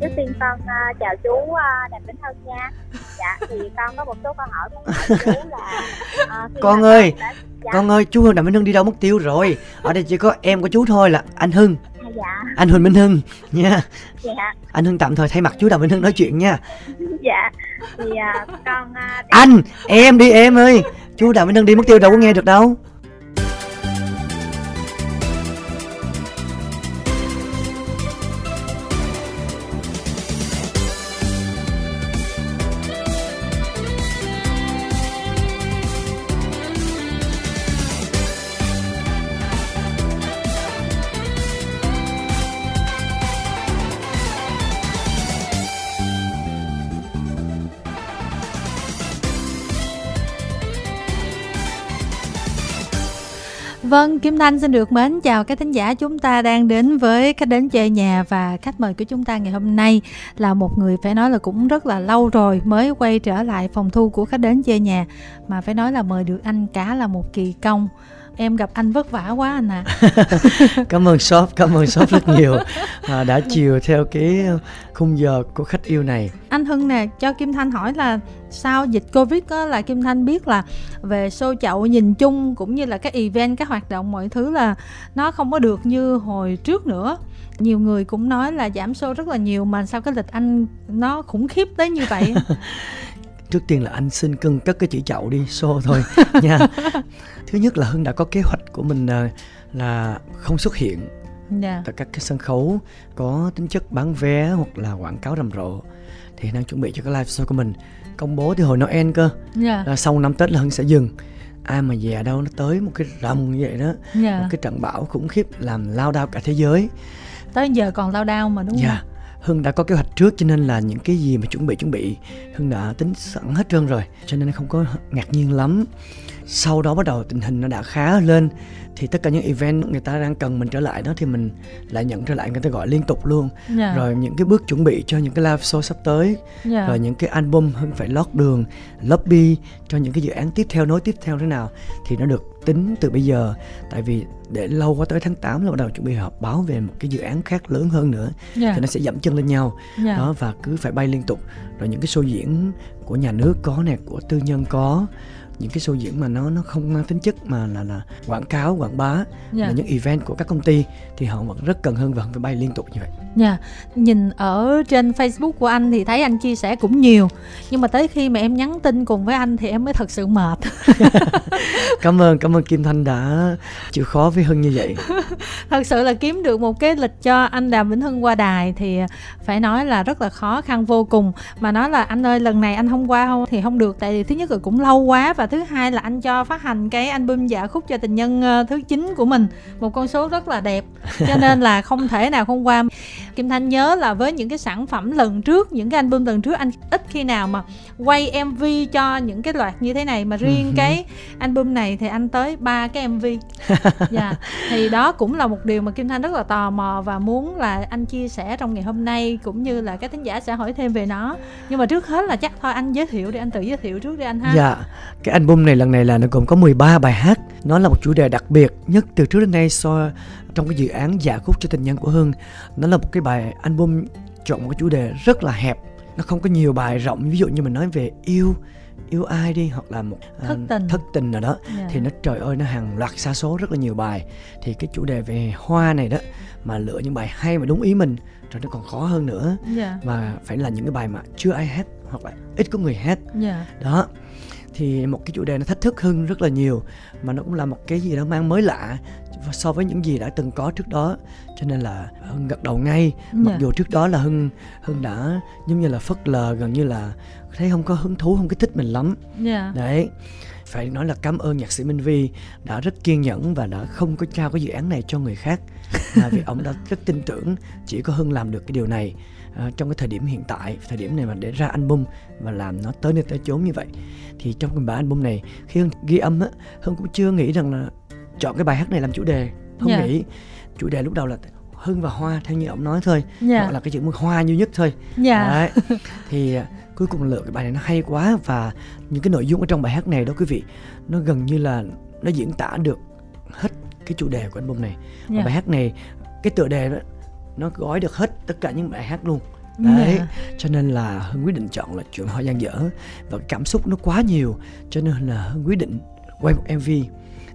trước tiên con uh, chào chú uh, đàm vĩnh hưng nha. Dạ thì con có một số câu hỏi muốn hỏi chú là uh, con ơi đã... dạ. con ơi chú hưng đàm vĩnh hưng đi đâu mất tiêu rồi? Ở đây chỉ có em của chú thôi là anh hưng. Dạ. Anh huỳnh minh hưng nha. Dạ. Anh hưng tạm thời thay mặt chú đàm vĩnh hưng nói chuyện nha. Dạ thì uh, con uh, anh em đi em ơi. Chú đàm vĩnh hưng đi mất tiêu đâu có nghe được đâu Vâng, Kim Thanh xin được mến chào các thính giả chúng ta đang đến với khách đến chơi nhà và khách mời của chúng ta ngày hôm nay là một người phải nói là cũng rất là lâu rồi mới quay trở lại phòng thu của khách đến chơi nhà mà phải nói là mời được anh cả là một kỳ công em gặp anh vất vả quá anh ạ. À. cảm ơn shop cảm ơn shop rất nhiều. À, đã chiều theo cái khung giờ của khách yêu này. Anh hưng nè cho kim thanh hỏi là sau dịch covid á, là kim thanh biết là về show chậu nhìn chung cũng như là các event các hoạt động mọi thứ là nó không có được như hồi trước nữa. Nhiều người cũng nói là giảm show rất là nhiều mà sao cái lịch anh nó khủng khiếp tới như vậy trước tiên là anh xin cân cất cái chữ chậu đi show thôi nha thứ nhất là hưng đã có kế hoạch của mình là, là không xuất hiện yeah. Dạ. tại các cái sân khấu có tính chất bán vé hoặc là quảng cáo rầm rộ thì đang chuẩn bị cho cái live show của mình công bố thì hồi Noel cơ yeah. Dạ. là sau năm Tết là Hưng sẽ dừng ai mà về đâu nó tới một cái rầm như vậy đó yeah. Dạ. một cái trận bão khủng khiếp làm lao đao cả thế giới tới giờ còn lao đao mà đúng không? Yeah. Hưng đã có kế hoạch trước cho nên là những cái gì mà chuẩn bị chuẩn bị, Hưng đã tính sẵn hết trơn rồi, cho nên không có ngạc nhiên lắm sau đó bắt đầu tình hình nó đã khá lên thì tất cả những event người ta đang cần mình trở lại đó thì mình lại nhận trở lại người ta gọi liên tục luôn yeah. Dạ. rồi những cái bước chuẩn bị cho những cái live show sắp tới yeah. Dạ. rồi những cái album hưng phải lót đường lobby cho những cái dự án tiếp theo nối tiếp theo thế nào thì nó được tính từ bây giờ tại vì để lâu quá tới tháng 8 là bắt đầu chuẩn bị họp báo về một cái dự án khác lớn hơn nữa yeah. Dạ. thì nó sẽ dẫm chân lên nhau yeah. đó và cứ phải bay liên tục rồi những cái show diễn của nhà nước có nè của tư nhân có những cái show diễn mà nó nó không mang tính chất mà là là quảng cáo quảng bá yeah. Dạ. là những event của các công ty thì họ vẫn rất cần hơn và phải bay liên tục như vậy. Dạ. Yeah. Nhìn ở trên Facebook của anh thì thấy anh chia sẻ cũng nhiều nhưng mà tới khi mà em nhắn tin cùng với anh thì em mới thật sự mệt. cảm ơn cảm ơn Kim Thanh đã chịu khó với Hưng như vậy. thật sự là kiếm được một cái lịch cho anh Đàm Vĩnh Hưng qua đài thì phải nói là rất là khó khăn vô cùng mà nói là anh ơi lần này anh không qua không thì không được tại vì thứ nhất là cũng lâu quá và thứ hai là anh cho phát hành cái album dạ khúc cho tình nhân ờ, thứ chín của mình. Một con số rất là đẹp cho nên là không thể nào không qua. Kim thanh nhớ là với những cái sản phẩm lần trước những cái album lần trước anh ít khi nào mà quay mv cho những cái loạt như thế này. Mà riêng ừ cái album này thì anh tới ba cái mv dạ thì đó cũng là một điều mà kim thanh rất là tò mò và muốn là anh chia sẻ trong ngày hôm nay cũng như là các thính giả sẽ hỏi thêm về nó. Nhưng mà trước hết là chắc thôi anh giới thiệu đi anh tự giới thiệu trước đi anh ha. Dạ cái album này lần này là nó gồm có 13 bài hát nó là một chủ đề đặc biệt nhất từ trước đến nay so trong cái dự án dạ khúc cho tình nhân của hưng nó là một cái bài album chọn một cái chủ đề rất là hẹp nó không có nhiều bài rộng ví dụ như mình nói về yêu yêu ai đi hoặc là một à, thất tình thất tình nào đó yeah. Dạ. thì nó trời ơi nó hàng loạt xa số rất là nhiều bài thì cái chủ đề về hoa này đó mà lựa những bài hay mà đúng ý mình rồi nó còn khó hơn nữa yeah. Dạ. và phải là những cái bài mà chưa ai hát hoặc là ít có người hát yeah. Đó thì một cái chủ đề nó thách thức hơn rất là nhiều mà nó cũng là một cái gì đó mang mới lạ so với những gì đã từng có trước đó. Cho nên là hưng gật đầu ngay. Mặc yeah. dù trước đó là hưng hưng đã giống như là phớt lờ gần như là thấy không có hứng thú không có thích mình lắm. Yeah. đấy. Phải nói là cảm ơn nhạc sĩ Minh Vi đã rất kiên nhẫn và đã không có trao cái dự án này cho người khác. Mà vì ông đã rất tin tưởng chỉ có Hưng làm được cái điều này à, trong cái thời điểm hiện tại thời điểm này mà để ra album và làm nó tới nơi tới chốn như vậy thì trong cái bản album này khi Hưng ghi âm á Hưng cũng chưa nghĩ rằng là chọn cái bài hát này làm chủ đề không yeah. nghĩ chủ đề lúc đầu là Hưng và Hoa theo như ông nói thôi yeah. hoặc là cái chữ Hoa duy nhất thôi yeah. Đấy. thì à, cuối cùng lựa cái bài này nó hay quá và những cái nội dung ở trong bài hát này đó quý vị nó gần như là nó diễn tả được hết cái chủ đề của album này yeah. và bài hát này cái tựa đề đó nó gói được hết tất cả những bài hát luôn. Đấy yeah. cho nên là hưng quyết định chọn là chuyện hoa gian dở. Và cảm xúc nó quá nhiều cho nên là hưng quyết định quay một mv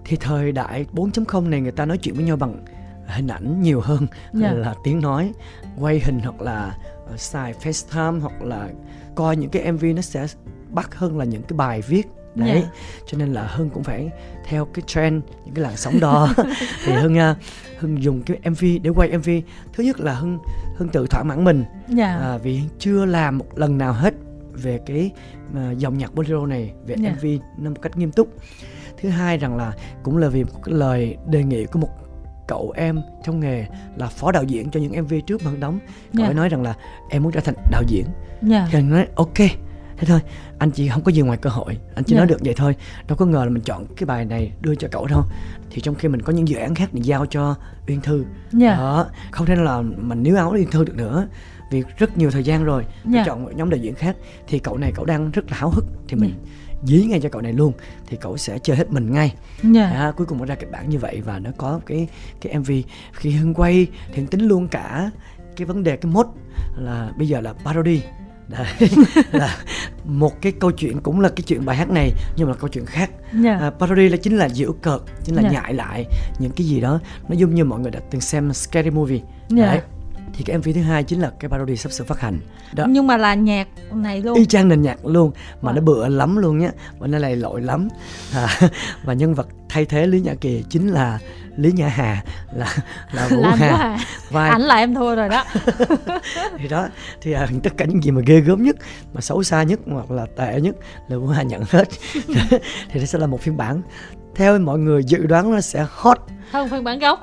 thì thời đại 4.0 này người ta nói chuyện với nhau bằng hình ảnh nhiều hơn yeah. là tiếng nói. Quay hình hoặc là uh, xài FaceTime hoặc là coi những cái MV nó sẽ bắt hơn là những cái bài viết đấy yeah. cho nên là hưng cũng phải theo cái trend những cái làn sóng đó thì hưng uh, hưng dùng cái mv để quay mv thứ nhất là hưng hưng tự thỏa mãn mình yeah. à, vì chưa làm một lần nào hết về cái uh, dòng nhạc bolero này về yeah. mv nó một cách nghiêm túc thứ hai rằng là cũng là vì một cái lời đề nghị của một cậu em trong nghề là phó đạo diễn cho những mv trước mà đóng cậu yeah. ấy nói rằng là em muốn trở thành đạo diễn yeah. thì nói ok thế thôi anh chỉ không có gì ngoài cơ hội anh chỉ yeah. nói được vậy thôi. Đâu có ngờ là mình chọn cái bài này đưa cho cậu đâu. Thì trong khi mình có những dự án khác mình giao cho uyên thư. Yeah. đó không thể là mình níu áo uyên thư được nữa. Vì rất nhiều thời gian rồi yeah. chọn một nhóm đạo diễn khác. Thì cậu này cậu đang rất là háo hức thì mình yeah dí ngay cho cậu này luôn. Thì cậu sẽ chơi hết mình ngay. Yeah. à, cuối cùng nó ra kịch bản như vậy và nó có cái cái mv khi hưng quay thì tính luôn cả cái vấn đề cái mốt là bây giờ là parody Đấy, là một cái câu chuyện cũng là cái chuyện bài hát này nhưng mà câu chuyện khác yeah. à, parody là chính là giễu cợt chính là yeah. nhại lại những cái gì đó nó giống như mọi người đã từng xem scary movie yeah. Đấy thì cái MV thứ hai chính là cái parody sắp sửa phát hành. Đó. Nhưng mà là nhạc này luôn. Y chang nền nhạc luôn mà à. nó bựa lắm luôn nhá và nó lầy lội lắm. À, và nhân vật thay thế lý nhã kỳ chính là lý nhã hà là là vũ hà, hà. vai. Ảnh là em thua rồi đó. Thì đó thì à, tất cả những gì mà ghê gớm nhất mà xấu xa nhất hoặc là tệ nhất là vũ hà nhận hết. Thì nó sẽ là một phiên bản. Theo mọi người dự đoán nó sẽ hot. Hơn phiên bản gốc.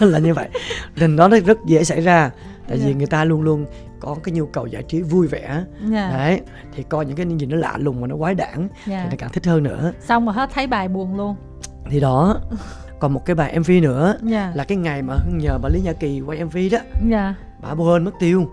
Là như vậy. Nên nó rất dễ xảy ra tại yeah. vì dạ. người ta luôn luôn có cái nhu cầu giải trí vui vẻ yeah. Dạ. đấy thì coi những cái gì nó lạ lùng mà nó quái đản yeah. thì nó càng thích hơn nữa xong mà hết thấy bài buồn luôn thì đó còn một cái bài mv nữa yeah. Dạ. là cái ngày mà nhờ bà lý nhã kỳ quay mv đó yeah. bà quên mất tiêu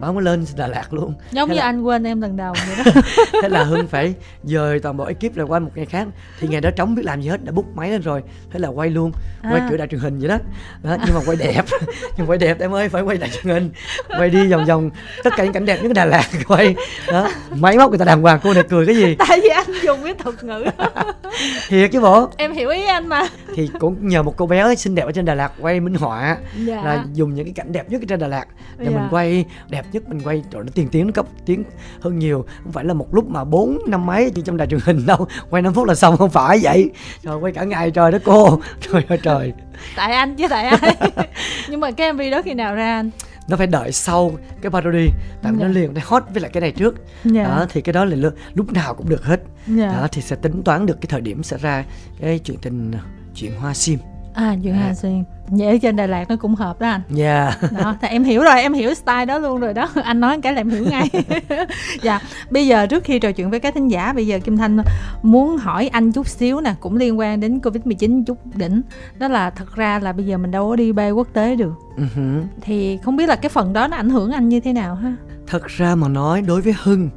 không có lên Đà Lạt luôn. Giống thế như là... anh quên em lần đầu vậy đó. Thế là Hưng phải dời toàn bộ ekip là qua một ngày khác. Thì ngày đó trống biết làm gì hết đã bút máy lên rồi. Thế là quay luôn à. quay kiểu đài truyền hình vậy đó, đó nhưng mà quay đẹp. Nhưng quay đẹp em ơi phải quay đài truyền hình. Quay đi vòng vòng tất cả những cảnh đẹp nhất Đà Lạt quay. Đó máy móc người ta đàng hoàng cô này cười cái gì? Tại vì anh dùng cái thuật ngữ. Thiệt chứ bộ. Em hiểu ý anh mà. Thì cũng nhờ một cô bé xinh đẹp ở trên Đà Lạt quay minh họa dạ. là dùng những cái cảnh đẹp nhất ở trên Đà Lạt để dạ. mình quay đẹp nhất mình quay rồi nó tiền tiếng nó cấp tiếng hơn nhiều không phải là một lúc mà bốn năm mấy như trong đài truyền hình đâu quay 5 phút là xong không phải vậy rồi quay cả ngày trời đó cô trời ơi trời tại anh chứ tại ai nhưng mà cái mv đó khi nào ra anh nó phải đợi sau cái parody tại vì yeah. nó dạ. liền nó hot với lại cái này trước yeah. Dạ. đó thì cái đó là lúc nào cũng được hết yeah. Dạ. đó thì sẽ tính toán được cái thời điểm sẽ ra cái chuyện tình chuyện hoa sim à chuyện hoa sim Vậy trên Đà Lạt nó cũng hợp đó anh. Dạ. Yeah. Đó, thì em hiểu rồi, em hiểu style đó luôn rồi đó. Anh nói cái là em hiểu ngay. Dạ, bây giờ trước khi trò chuyện với các thính giả Bây giờ Kim Thanh muốn hỏi anh chút xíu nè Cũng liên quan đến Covid-19 chút đỉnh. Đó là thật ra là bây giờ mình đâu có đi bay quốc tế được. Uh-huh. Thì không biết là cái phần đó nó ảnh hưởng anh như thế nào ha? Thật ra mà nói đối với Hưng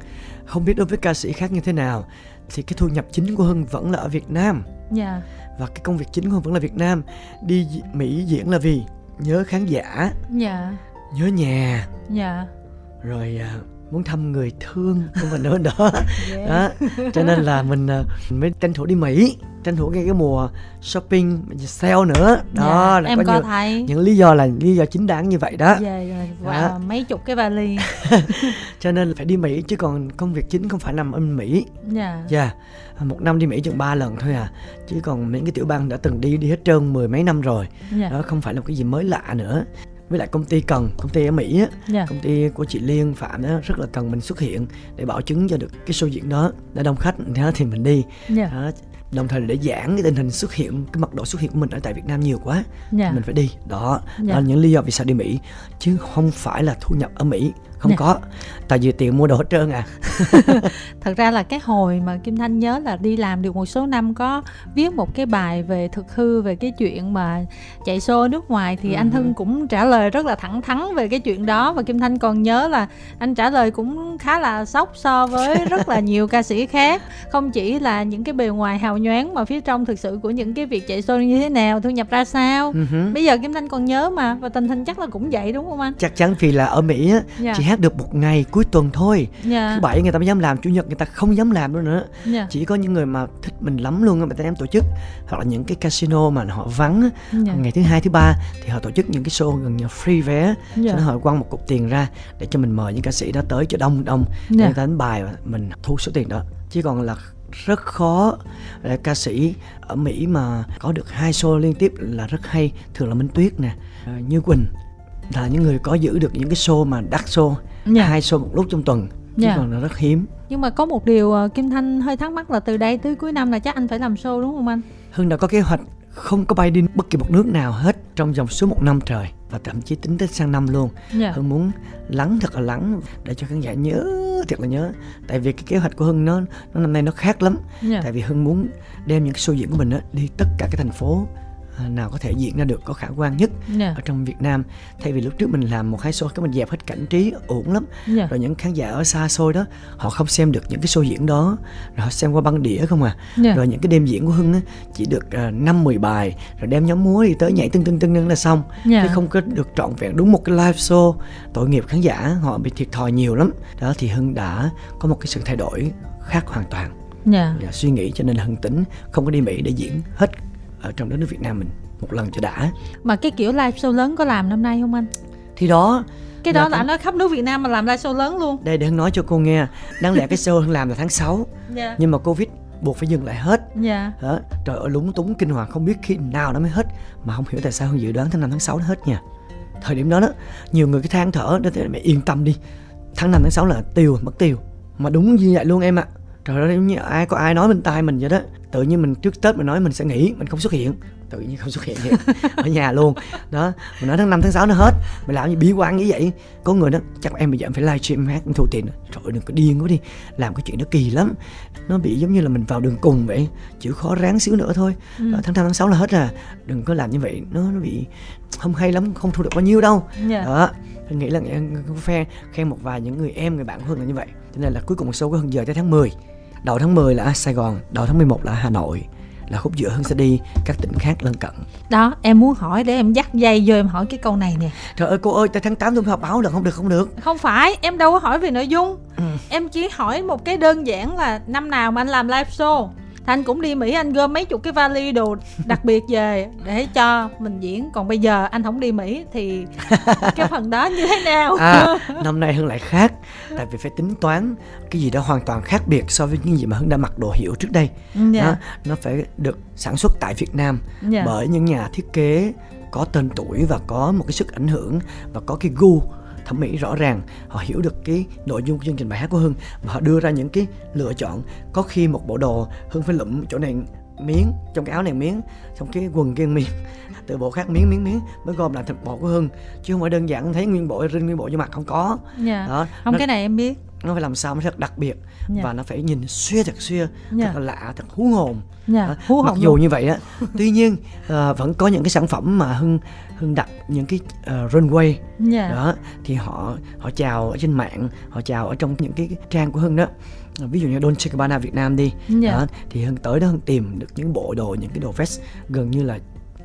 Không biết đối với ca sĩ khác như thế nào Thì cái thu nhập chính của Hưng vẫn là ở Việt Nam. Dạ. yeah và cái công việc chính của Hưng vẫn là Việt Nam. Đi Mỹ diễn là vì nhớ khán giả. Dạ. Nhớ nhà. Dạ. Rồi à, muốn thăm người thương của mình nữa đó yeah. đó cho nên là mình, à, mình mới tranh thủ đi Mỹ tranh thủ cái, cái mùa shopping sale nữa đó yeah, là em có, nhiều, thấy những lý do là lý do chính đáng như vậy đó yeah, yeah. Wow, mấy chục cái vali cho nên phải đi Mỹ chứ còn công việc chính không phải nằm ở Mỹ dạ yeah. yeah một năm đi Mỹ chừng ba lần thôi à chứ còn những cái tiểu bang đã từng đi đi hết trơn mười mấy năm rồi yeah. Dạ. đó không phải là một cái gì mới lạ nữa với lại công ty cần công ty ở Mỹ á yeah. Dạ. công ty của chị Liên Phạm đó rất là cần mình xuất hiện để bảo chứng cho được cái show diễn đó để đông khách đó thì mình đi yeah. Dạ. đó, đồng thời để giảm cái tình hình xuất hiện cái mật độ xuất hiện của mình ở tại Việt Nam nhiều quá yeah. mình phải đi đó yeah. đó là những lý do vì sao đi Mỹ chứ không phải là thu nhập ở Mỹ không yeah. có tại vì tiền mua đồ hết trơn à thật ra là cái hồi mà kim thanh nhớ là đi làm được một số năm có viết một cái bài về thực hư về cái chuyện mà chạy xô nước ngoài thì ừ. anh hưng cũng trả lời rất là thẳng thắn về cái chuyện đó và kim thanh còn nhớ là anh trả lời cũng khá là sốc so với rất là nhiều ca sĩ khác không chỉ là những cái bề ngoài hào nhoáng mà phía trong thực sự của những cái việc chạy xô như thế nào thu nhập ra sao uh-huh. bây giờ kim thanh còn nhớ mà và tình hình chắc là cũng vậy đúng không anh chắc chắn vì là ở mỹ á yeah. chị hát được một ngày cuối tuần thôi yeah. thứ bảy người ta mới dám làm chủ nhật người ta không dám làm nữa nữa yeah. chỉ có những người mà thích mình lắm luôn người ta dám tổ chức hoặc là những cái casino mà họ vắng yeah. ngày thứ hai thứ ba thì họ tổ chức những cái show gần như free vé yeah. cho nên họ quăng một cục tiền ra để cho mình mời những ca sĩ đó tới cho đông đông yeah. người ta đánh bài và mình thu số tiền đó chứ còn là rất khó để ca sĩ ở Mỹ mà có được hai show liên tiếp là rất hay thường là Minh Tuyết nè ờ, Như Quỳnh là những người có giữ được những cái show mà đắt show yeah. hai show một lúc trong tuần chứ yeah. còn là rất hiếm nhưng mà có một điều ờ, Kim Thanh hơi thắc mắc là từ đây tới cuối năm là chắc anh phải làm show đúng không anh Hưng đã có kế hoạch không có bay đi bất kỳ một nước nào hết trong vòng suốt một năm trời và thậm chí tính tới sang năm luôn yeah. Dạ. hưng muốn lắng thật là lắng để cho khán giả nhớ thật là nhớ tại vì cái kế hoạch của hưng nó nó năm nay nó khác lắm yeah. Dạ. tại vì hưng muốn đem những cái show diễn của mình á, đi tất cả cái thành phố nào có thể diễn ra được có khả quan nhất yeah. Dạ. ở trong Việt Nam thay vì lúc trước mình làm một hai show cái mình dẹp hết cảnh trí ổn lắm yeah. Dạ. rồi những khán giả ở xa xôi đó họ không xem được những cái show diễn đó rồi họ xem qua băng đĩa không à yeah. Dạ. rồi những cái đêm diễn của Hưng á, chỉ được uh, 5 10 bài rồi đem nhóm múa đi tới nhảy tưng tưng tưng là xong yeah. chứ không có được trọn vẹn đúng một cái live show tội nghiệp khán giả họ bị thiệt thòi nhiều lắm đó thì Hưng đã có một cái sự thay đổi khác hoàn toàn yeah. Và suy nghĩ cho nên Hưng tính không có đi Mỹ để diễn hết ở trong đất nước Việt Nam mình một lần cho đã mà cái kiểu live show lớn có làm năm nay không anh thì đó cái đó là, anh nói khắp nước Việt Nam mà làm live show lớn luôn đây để hưng nói cho cô nghe đáng lẽ cái show làm là tháng 6 yeah. Dạ. nhưng mà covid buộc phải dừng lại hết yeah. Dạ. đó. trời ơi lúng túng kinh hoàng không biết khi nào nó mới hết mà không hiểu tại sao hưng dự đoán tháng 5 tháng 6 nó hết nha thời điểm đó đó nhiều người cái than thở đó thì mẹ yên tâm đi tháng 5 tháng 6 là tiêu mất tiêu mà đúng như vậy luôn em ạ à. Trời ơi như ai có ai nói bên tai mình vậy đó. Tự nhiên mình trước tết mình nói mình sẽ nghỉ mình không xuất hiện. Tự nhiên không xuất hiện vậy ở nhà luôn. Đó mình nói tháng 5 tháng 6 nó hết. Mày làm gì bí quan như vậy. Có người đó chắc em bây giờ em phải livestream hát em thu tiền. Trời ơi đừng có điên quá đi. Làm cái chuyện đó kỳ lắm. Nó bị giống như là mình vào đường cùng vậy chịu khó ráng xíu nữa thôi. Ừ. đó, tháng 5 tháng 6 là hết à. Đừng có làm như vậy. Nó nó bị không hay lắm không thu được bao nhiêu đâu. Yeah. Dạ. đó mình nghĩ là em phe khen một vài những người em người bạn của Hưng là như vậy. Cho nên là cuối cùng một số có Hưng giờ tới tháng 10 đầu tháng 10 là Sài Gòn đầu tháng 11 là Hà Nội. Là khúc giữa Hưng sẽ đi các tỉnh khác lân cận. Đó em muốn hỏi để em dắt dây vô em hỏi cái câu này nè. Trời ơi cô ơi tới tháng 8 tôi họp báo là không? Được không được. Không phải em đâu có hỏi về nội dung. Ừ. em chỉ hỏi một cái đơn giản là năm nào mà anh làm live show anh cũng đi Mỹ anh gom mấy chục cái vali đồ đặc biệt về để cho mình diễn còn bây giờ anh không đi Mỹ thì cái phần đó như thế nào à, năm nay Hưng lại khác tại vì phải tính toán cái gì đó hoàn toàn khác biệt so với những gì mà Hưng đã mặc đồ hiệu trước đây yeah. Dạ. nó, nó phải được sản xuất tại Việt Nam yeah. Dạ. bởi những nhà thiết kế có tên tuổi và có một cái sức ảnh hưởng và có cái gu thẩm mỹ rõ ràng, họ hiểu được cái nội dung của chương trình bài hát của hưng và họ đưa ra những cái lựa chọn. Có khi một bộ đồ hưng phải lụm chỗ này miếng, trong cái áo này miếng trong cái quần kia miếng từ bộ khác miếng miếng miếng mới gom lại thành bộ của hưng chứ không phải đơn giản thấy nguyên bộ rinh nguyên bộ cho mặt không có yeah. Dạ. đó không nó, cái này em biết nó phải làm sao nó thật đặc biệt yeah. Dạ. và nó phải nhìn xuyên thật xuyên yeah. thật là lạ thật hú hồn yeah. hú mặc dù luôn. như vậy á tuy nhiên uh, vẫn có những cái sản phẩm mà hưng hưng đặt những cái uh, runway yeah. đó thì họ họ chào ở trên mạng họ chào ở trong những cái, cái trang của hưng đó ví dụ như Dolce Gabbana Việt Nam đi yeah. đó, thì hưng tới đó hưng tìm được những bộ đồ những cái đồ vest gần như là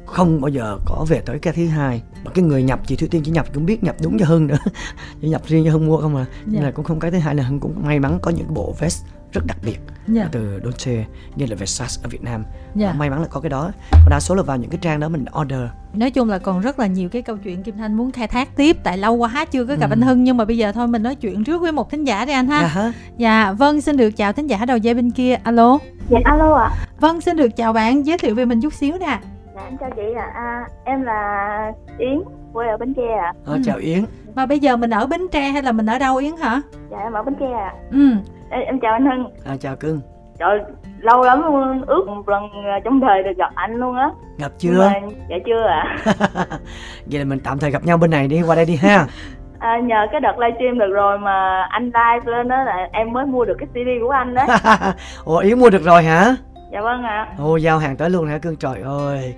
không bao giờ có về tới cái thứ hai. Mà cái người nhập chị Thủy Tiên chỉ nhập cũng biết nhập đúng cho Hưng nữa. Chỉ nhập riêng cho Hưng mua không à. Nhưng yeah. là cũng không cái thứ hai là Hưng cũng may mắn có những bộ vest rất đặc biệt yeah. từ Dolce như là Versace ở Việt Nam. Yeah. may mắn là có cái đó. Còn đa số là vào những cái trang đó mình order. Nói chung là còn rất là nhiều cái câu chuyện Kim Thanh muốn khai thác tiếp tại lâu quá chưa có gặp ừ. anh Hưng nhưng mà bây giờ thôi mình nói chuyện trước với một thính giả đi anh ha. Dạ, dạ vâng xin được chào thính giả đầu dây bên kia. Alo. Dạ alo ạ. À. vâng xin được chào bạn giới thiệu về mình chút xíu nè dạ em chào chị ạ à. à, em là Yến quê ở Bến Tre ạ à. à, chào Yến mà bây giờ mình ở Bến Tre hay là mình ở đâu Yến hả dạ em ở Bến Tre ạ à. ừ em, em chào anh Hưng à chào cưng trời lâu lắm luôn ước một lần trong đời được gặp anh luôn á gặp chưa mà, dạ chưa ạ à. vậy là mình tạm thời gặp nhau bên này đi qua đây đi ha À, nhờ cái đợt livestream được rồi mà anh live lên đó là em mới mua được cái CD của anh đấy Ủa Yến mua được rồi hả? Dạ vâng ạ. À. Giao hàng tới luôn hả cưng trời ơi.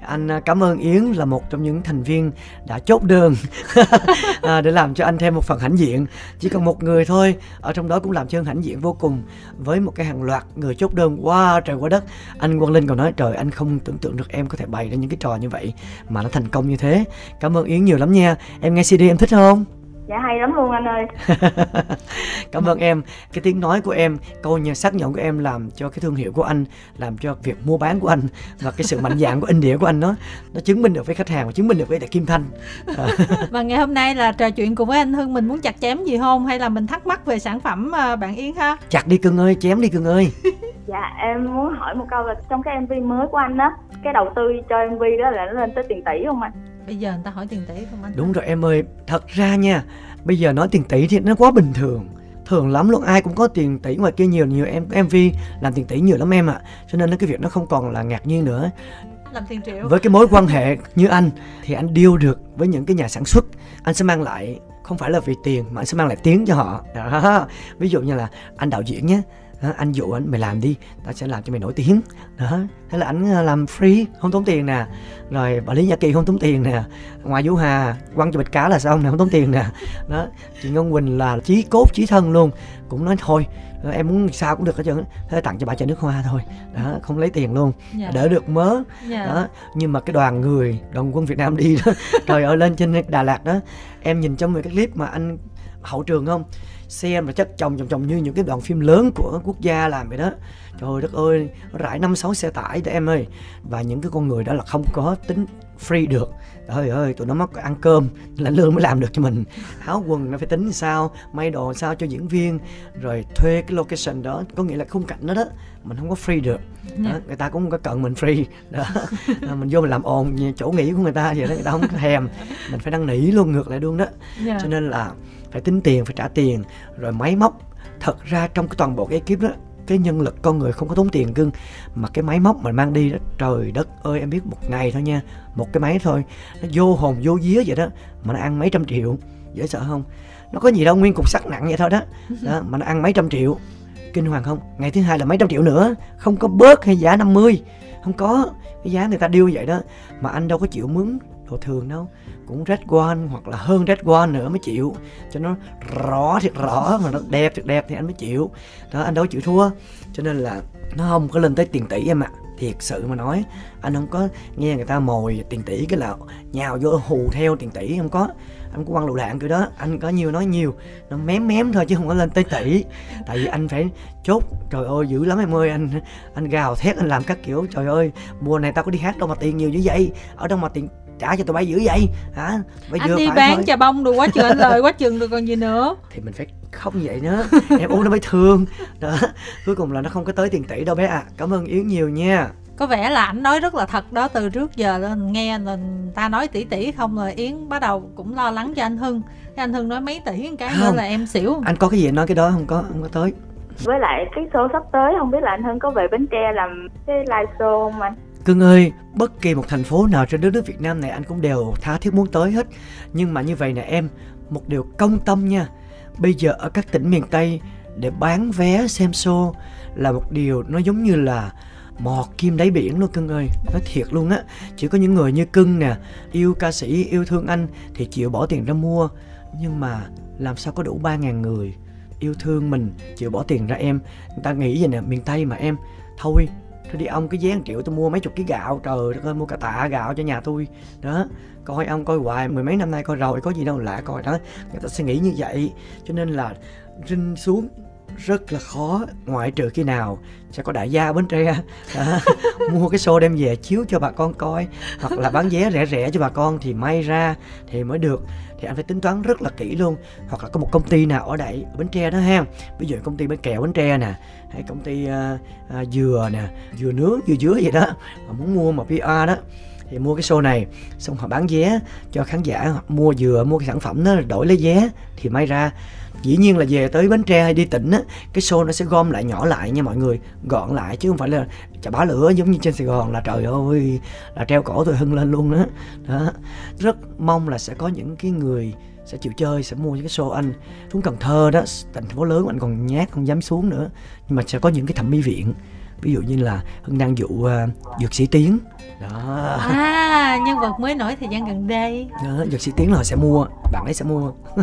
Anh à, cảm ơn Yến là một trong những thành viên đã chốt đơn à, để làm cho anh thêm một phần hãnh diện. Chỉ cần một người thôi ở trong đó cũng làm cho anh hãnh diện vô cùng. Với một cái hàng loạt người chốt đơn wow trời quá đất. Anh Quang Linh còn nói trời anh không tưởng tượng được em có thể bày ra những cái trò như vậy mà nó thành công như thế. Cảm ơn Yến nhiều lắm nha. Em nghe CD em thích không? Dạ hay lắm luôn anh ơi. Cảm ơn em. Cái tiếng nói của em câu nhà xác nhận của em làm cho cái thương hiệu của anh làm cho việc mua bán của anh và cái sự mạnh dạn của India của anh nó nó chứng minh được với khách hàng và chứng minh được với đại Kim Thanh. Và ngày hôm nay là trò chuyện cùng với anh Hưng mình muốn chặt chém gì không? Hay là mình thắc mắc về sản phẩm à, bạn Yến ha? Chặt đi cưng ơi chém đi cưng ơi. Dạ em muốn hỏi một câu là trong cái MV mới của anh á cái đầu tư cho MV đó là nó lên tới tiền tỷ không anh bây giờ người ta hỏi tiền tỷ không anh? Đúng rồi em ơi thật ra nha bây giờ nói tiền tỷ thì nó quá bình thường. Thường lắm luôn ai cũng có tiền tỷ ngoài kia nhiều nhiều em mv làm tiền tỷ nhiều lắm em ạ. À. cho nên cái việc nó không còn là ngạc nhiên nữa. Làm tiền triệu. Với cái mối quan hệ như anh thì anh điêu được với những cái nhà sản xuất. Anh sẽ mang lại không phải là vì tiền mà anh sẽ mang lại tiếng cho họ. Đó. ví dụ như là anh đạo diễn nhé đó, anh dụ anh mày làm đi tao sẽ làm cho mày nổi tiếng đó thế là anh ờ, làm free không tốn tiền nè rồi bà lý nhã kỳ không tốn tiền nè ngoài vũ hà quăng cho bịch cá là xong nè không tốn tiền nè đó chị ngân quỳnh là chí cốt chí thân luôn cũng nói thôi em muốn sao cũng được hết trơn thế tặng cho bà chai nước hoa thôi đó không lấy tiền luôn. Dạ. đỡ được mớ. Dạ. đó nhưng mà cái đoàn người đoàn quân việt nam đi đó trời ơi lên trên đà lạt đó em nhìn trong cái clip mà anh hậu trường không xem là chất chồng chồng chồng như những cái đoạn phim lớn của quốc gia làm vậy đó. Trời đất ơi rải năm sáu xe tải để em ơi. Và những cái con người đó là không có tính free được. Trời ơi tụi nó mất ăn cơm là lương mới làm được cho mình. Áo quần nó phải tính sao may đồ sao cho diễn viên rồi thuê cái location đó. Có nghĩa là khung cảnh đó đó mình không có free được. Đó, người ta cũng không có cần mình free. Đó. Mình vô mình làm ồn chỗ nghỉ của người ta vậy đó người ta không thèm. Mình phải năn nỉ luôn ngược lại luôn đó. Yeah. cho nên là phải tính tiền phải trả tiền rồi máy móc. Thật ra trong cái toàn bộ cái ekip đó cái nhân lực con người không có tốn tiền cưng mà cái máy móc mình mang đi đó trời đất ơi em biết một ngày thôi nha một cái máy thôi nó vô hồn vô vía vậy đó mà nó ăn mấy trăm triệu. Dễ sợ không? Nó có gì đâu nguyên cục sắt nặng vậy thôi đó, đó mà nó ăn mấy trăm triệu. Kinh hoàng không? Ngày thứ hai là mấy trăm triệu nữa không có bớt hay giá 50 không có cái giá người ta điêu vậy đó mà anh đâu có chịu mướn đồ thường đâu cũng red one hoặc là hơn red one nữa mới chịu. Cho nó rõ thiệt rõ, mà nó đẹp thiệt đẹp thì anh mới chịu. Đó, anh đâu chịu thua. Cho nên là nó không có lên tới tiền tỷ em ạ. À. thiệt sự mà nói, anh không có nghe người ta mồi tiền tỷ cái là nhào vô hù theo tiền tỷ, không có. Anh có quăng lựu đạn kiểu đó, anh có nhiều nói nhiều. Nó mém mém thôi chứ không có lên tới tỷ. Tại vì anh phải chốt, trời ơi, dữ lắm em ơi, anh anh gào thét, anh làm các kiểu. Trời ơi, mùa này tao có đi hát đâu mà tiền nhiều như vậy. Ở đâu mà tiền trả cho tụi bay dữ vậy? Hả? Bây anh đi bán trà bông đồ quá trời lời quá chừng rồi còn gì nữa. Thì mình phải không vậy nữa. Em uống nó mới thương. Đó cuối cùng là nó không có tới tiền tỷ đâu bé ạ. À. cảm ơn yến nhiều nha. Có vẻ là ảnh nói rất là thật đó từ trước giờ lên nghe là ta nói tỷ tỷ không rồi yến bắt đầu cũng lo lắng cho anh hưng. Cái anh hưng nói mấy tỷ cái không. nữa là em xỉu. Anh có cái gì nói cái đó không có không có tới. Với lại cái show sắp tới không biết là anh hưng có về bến tre làm cái live show không anh Cưng ơi, bất kỳ một thành phố nào trên đất nước Việt Nam này anh cũng đều tha thiết muốn tới hết. Nhưng mà như vậy nè em, một điều công tâm nha. Bây giờ ở các tỉnh miền Tây để bán vé xem show là một điều nó giống như là mọt kim đáy biển luôn cưng ơi nói thiệt luôn á chỉ có những người như cưng nè yêu ca sĩ yêu thương anh thì chịu bỏ tiền ra mua nhưng mà làm sao có đủ ba ngàn người yêu thương mình chịu bỏ tiền ra em người ta nghĩ vậy nè miền tây mà em thôi thôi đi ông cái vé triệu tôi mua mấy chục ký gạo trời đất ơi mua cả tạ gạo cho nhà tôi. Đó coi ông coi hoài mười mấy năm nay coi rồi có gì đâu lạ coi. Đó người ta sẽ nghĩ như vậy cho nên là rinh xuống rất là khó ngoại trừ khi nào sẽ có đại gia bến tre. À, mua cái show đem về chiếu cho bà con coi hoặc là bán vé rẻ rẻ cho bà con thì may ra thì mới được thì anh phải tính toán rất là kỹ luôn. Hoặc là có một công ty nào ở đây ở bến tre đó ha. Ví dụ công ty bánh kẹo bến tre nè hay công ty uh, uh, dừa nè dừa nướng dừa dứa gì đó. Mà muốn mua một PR đó thì mua cái show này, xong họ bán vé cho khán giả hoặc mua vừa mua cái sản phẩm đó, đổi lấy vé, thì may ra, dĩ nhiên là về tới bến tre hay đi tỉnh á, cái show nó sẽ gom lại nhỏ lại nha mọi người, gọn lại chứ không phải là chả bá lửa giống như trên sài gòn là trời ơi, là treo cổ tôi hưng lên luôn đó đó, rất mong là sẽ có những cái người sẽ chịu chơi, sẽ mua những cái show anh. Xuống cần thơ đó thành phố lớn anh còn nhát, không dám xuống nữa, nhưng mà sẽ có những cái thẩm mỹ viện ví dụ như là hưng đang dụ uh, dược sĩ tiến. Đó. À nhân vật mới nổi thời gian gần đây. Đó dược sĩ tiến là sẽ mua bạn ấy sẽ mua.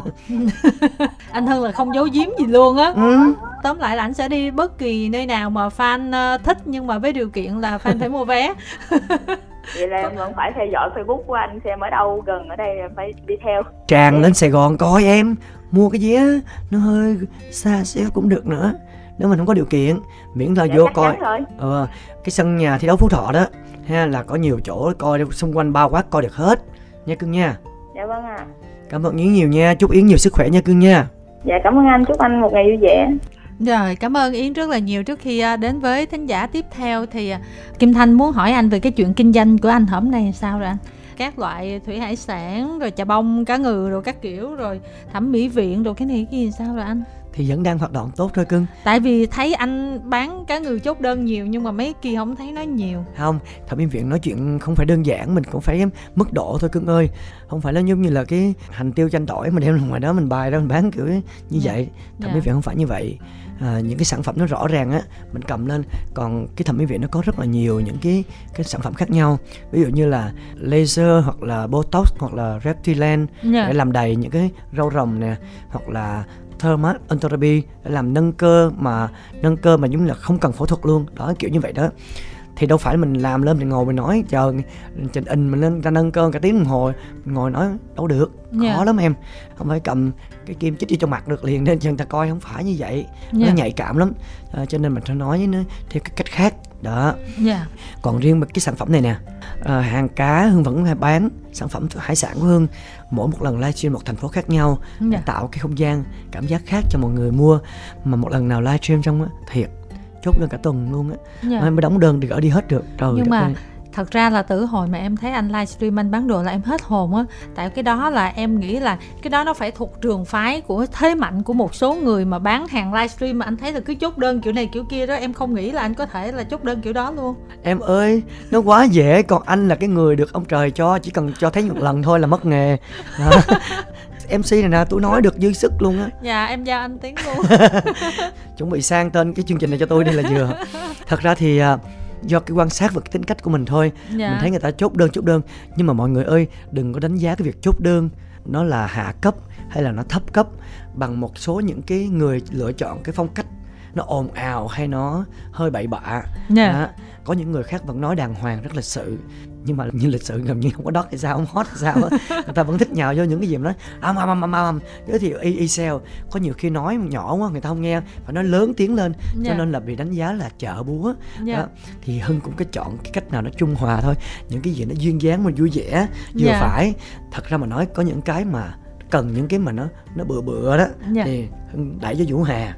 Anh hưng là không giấu giếm gì luôn á. Ừ. tóm lại là anh sẽ đi bất kỳ nơi nào mà fan uh, thích nhưng mà với điều kiện là fan phải mua vé. Vậy là em vẫn phải theo dõi facebook của anh xem ở đâu gần ở đây phải đi theo. Tràn lên sài gòn coi em mua cái vé nó hơi xa xíu cũng được nữa nếu mình không có điều kiện miễn là dạ, vô coi ờ, cái sân nhà thi đấu phú thọ đó ha là có nhiều chỗ coi xung quanh bao quát coi được hết nha cưng nha dạ vâng ạ à. cảm ơn yến nhiều nha chúc yến nhiều sức khỏe nha cưng nha dạ cảm ơn anh chúc anh một ngày vui vẻ rồi, cảm ơn Yến rất là nhiều. Trước khi à, đến với thính giả tiếp theo thì à, Kim Thanh muốn hỏi anh về cái chuyện kinh doanh của anh hôm nay sao rồi anh? Các loại thủy hải sản, rồi chà bông, cá ngừ, rồi các kiểu, rồi thẩm mỹ viện, rồi cái này cái gì sao rồi anh? Thì vẫn đang hoạt động tốt thôi cưng. Tại vì thấy anh bán cá ngừ chốt đơn nhiều nhưng mà mấy kia không thấy nói nhiều. Không thẩm mỹ viện nói chuyện không phải đơn giản mình cũng phải mức độ thôi cưng ơi. Không phải là giống như là cái hành tiêu chanh tỏi mà đem ngoài đó mình bài ra mình bán kiểu như dạ. vậy. Thẩm mỹ viện không phải như vậy. À, những cái sản phẩm nó rõ ràng á mình cầm lên. Còn cái thẩm mỹ viện nó có rất là nhiều những cái cái sản phẩm khác nhau. Ví dụ như là laser hoặc là botox hoặc là reptilan yeah. Dạ. để làm đầy những cái râu rồng nè hoặc là thermal entropy để làm nâng cơ mà nâng cơ mà giống là không cần phẫu thuật luôn. Đó, kiểu như vậy đó thì đâu phải mình làm lên mình ngồi mình nói chờ trình in mình lên ta nâng cơ cả tiếng đồng hồ ngồi nói đâu được khó yeah. Dạ. lắm em không phải cầm cái kim chích vô trong mặt được liền nên cho người ta coi không phải như vậy yeah. nó dạ. nhạy cảm lắm à, cho nên mình phải nói nó theo cái cách khác đó yeah. Dạ. còn riêng cái sản phẩm này nè à, hàng cá hương vẫn bán sản phẩm hải sản của hương mỗi một lần livestream một thành phố khác nhau yeah. tạo cái không gian cảm giác khác cho mọi người mua mà một lần nào livestream trong á thiệt chốt đơn cả tuần luôn á. Yeah. mới đóng đơn thì gỡ đi hết được. Trời nhưng mà ơi thật ra là từ hồi mà em thấy anh livestream anh bán đồ là em hết hồn á. Tại cái đó là em nghĩ là cái đó nó phải thuộc trường phái của thế mạnh của một số người mà bán hàng livestream mà anh thấy là cứ chốt đơn kiểu này kiểu kia đó em không nghĩ là anh có thể là chốt đơn kiểu đó luôn. Em ơi nó quá dễ còn anh là cái người được ông trời cho chỉ cần cho thấy một lần thôi là mất nghề MC này nè tôi nói được dư sức luôn á Dạ em giao anh tiếng luôn Chuẩn bị sang tên cái chương trình này cho tôi đi là vừa Thật ra thì uh, do cái quan sát và cái tính cách của mình thôi dạ. mình thấy người ta chốt đơn chốt đơn nhưng mà mọi người ơi đừng có đánh giá cái việc chốt đơn nó là hạ cấp hay là nó thấp cấp bằng một số những cái người lựa chọn cái phong cách nó ồn ào hay nó hơi bậy bạ yeah. Dạ. Đó. có những người khác vẫn nói đàng hoàng rất lịch sự nhưng mà như lịch sự gần như không có đót hay sao không hot hay sao người ta vẫn thích nhào vô những cái gì mà nói am am am am am giới thiệu y y sale có nhiều khi nói nhỏ quá người ta không nghe phải nói lớn tiếng lên yeah. cho dạ. nên là bị đánh giá là chợ búa yeah. Dạ. đó. thì hưng cũng có chọn cái cách nào nó trung hòa thôi những cái gì nó duyên dáng mà vui vẻ vừa yeah. phải thật ra mà nói có những cái mà cần những cái mà nó nó bừa bừa đó yeah. thì đẩy cho vũ hà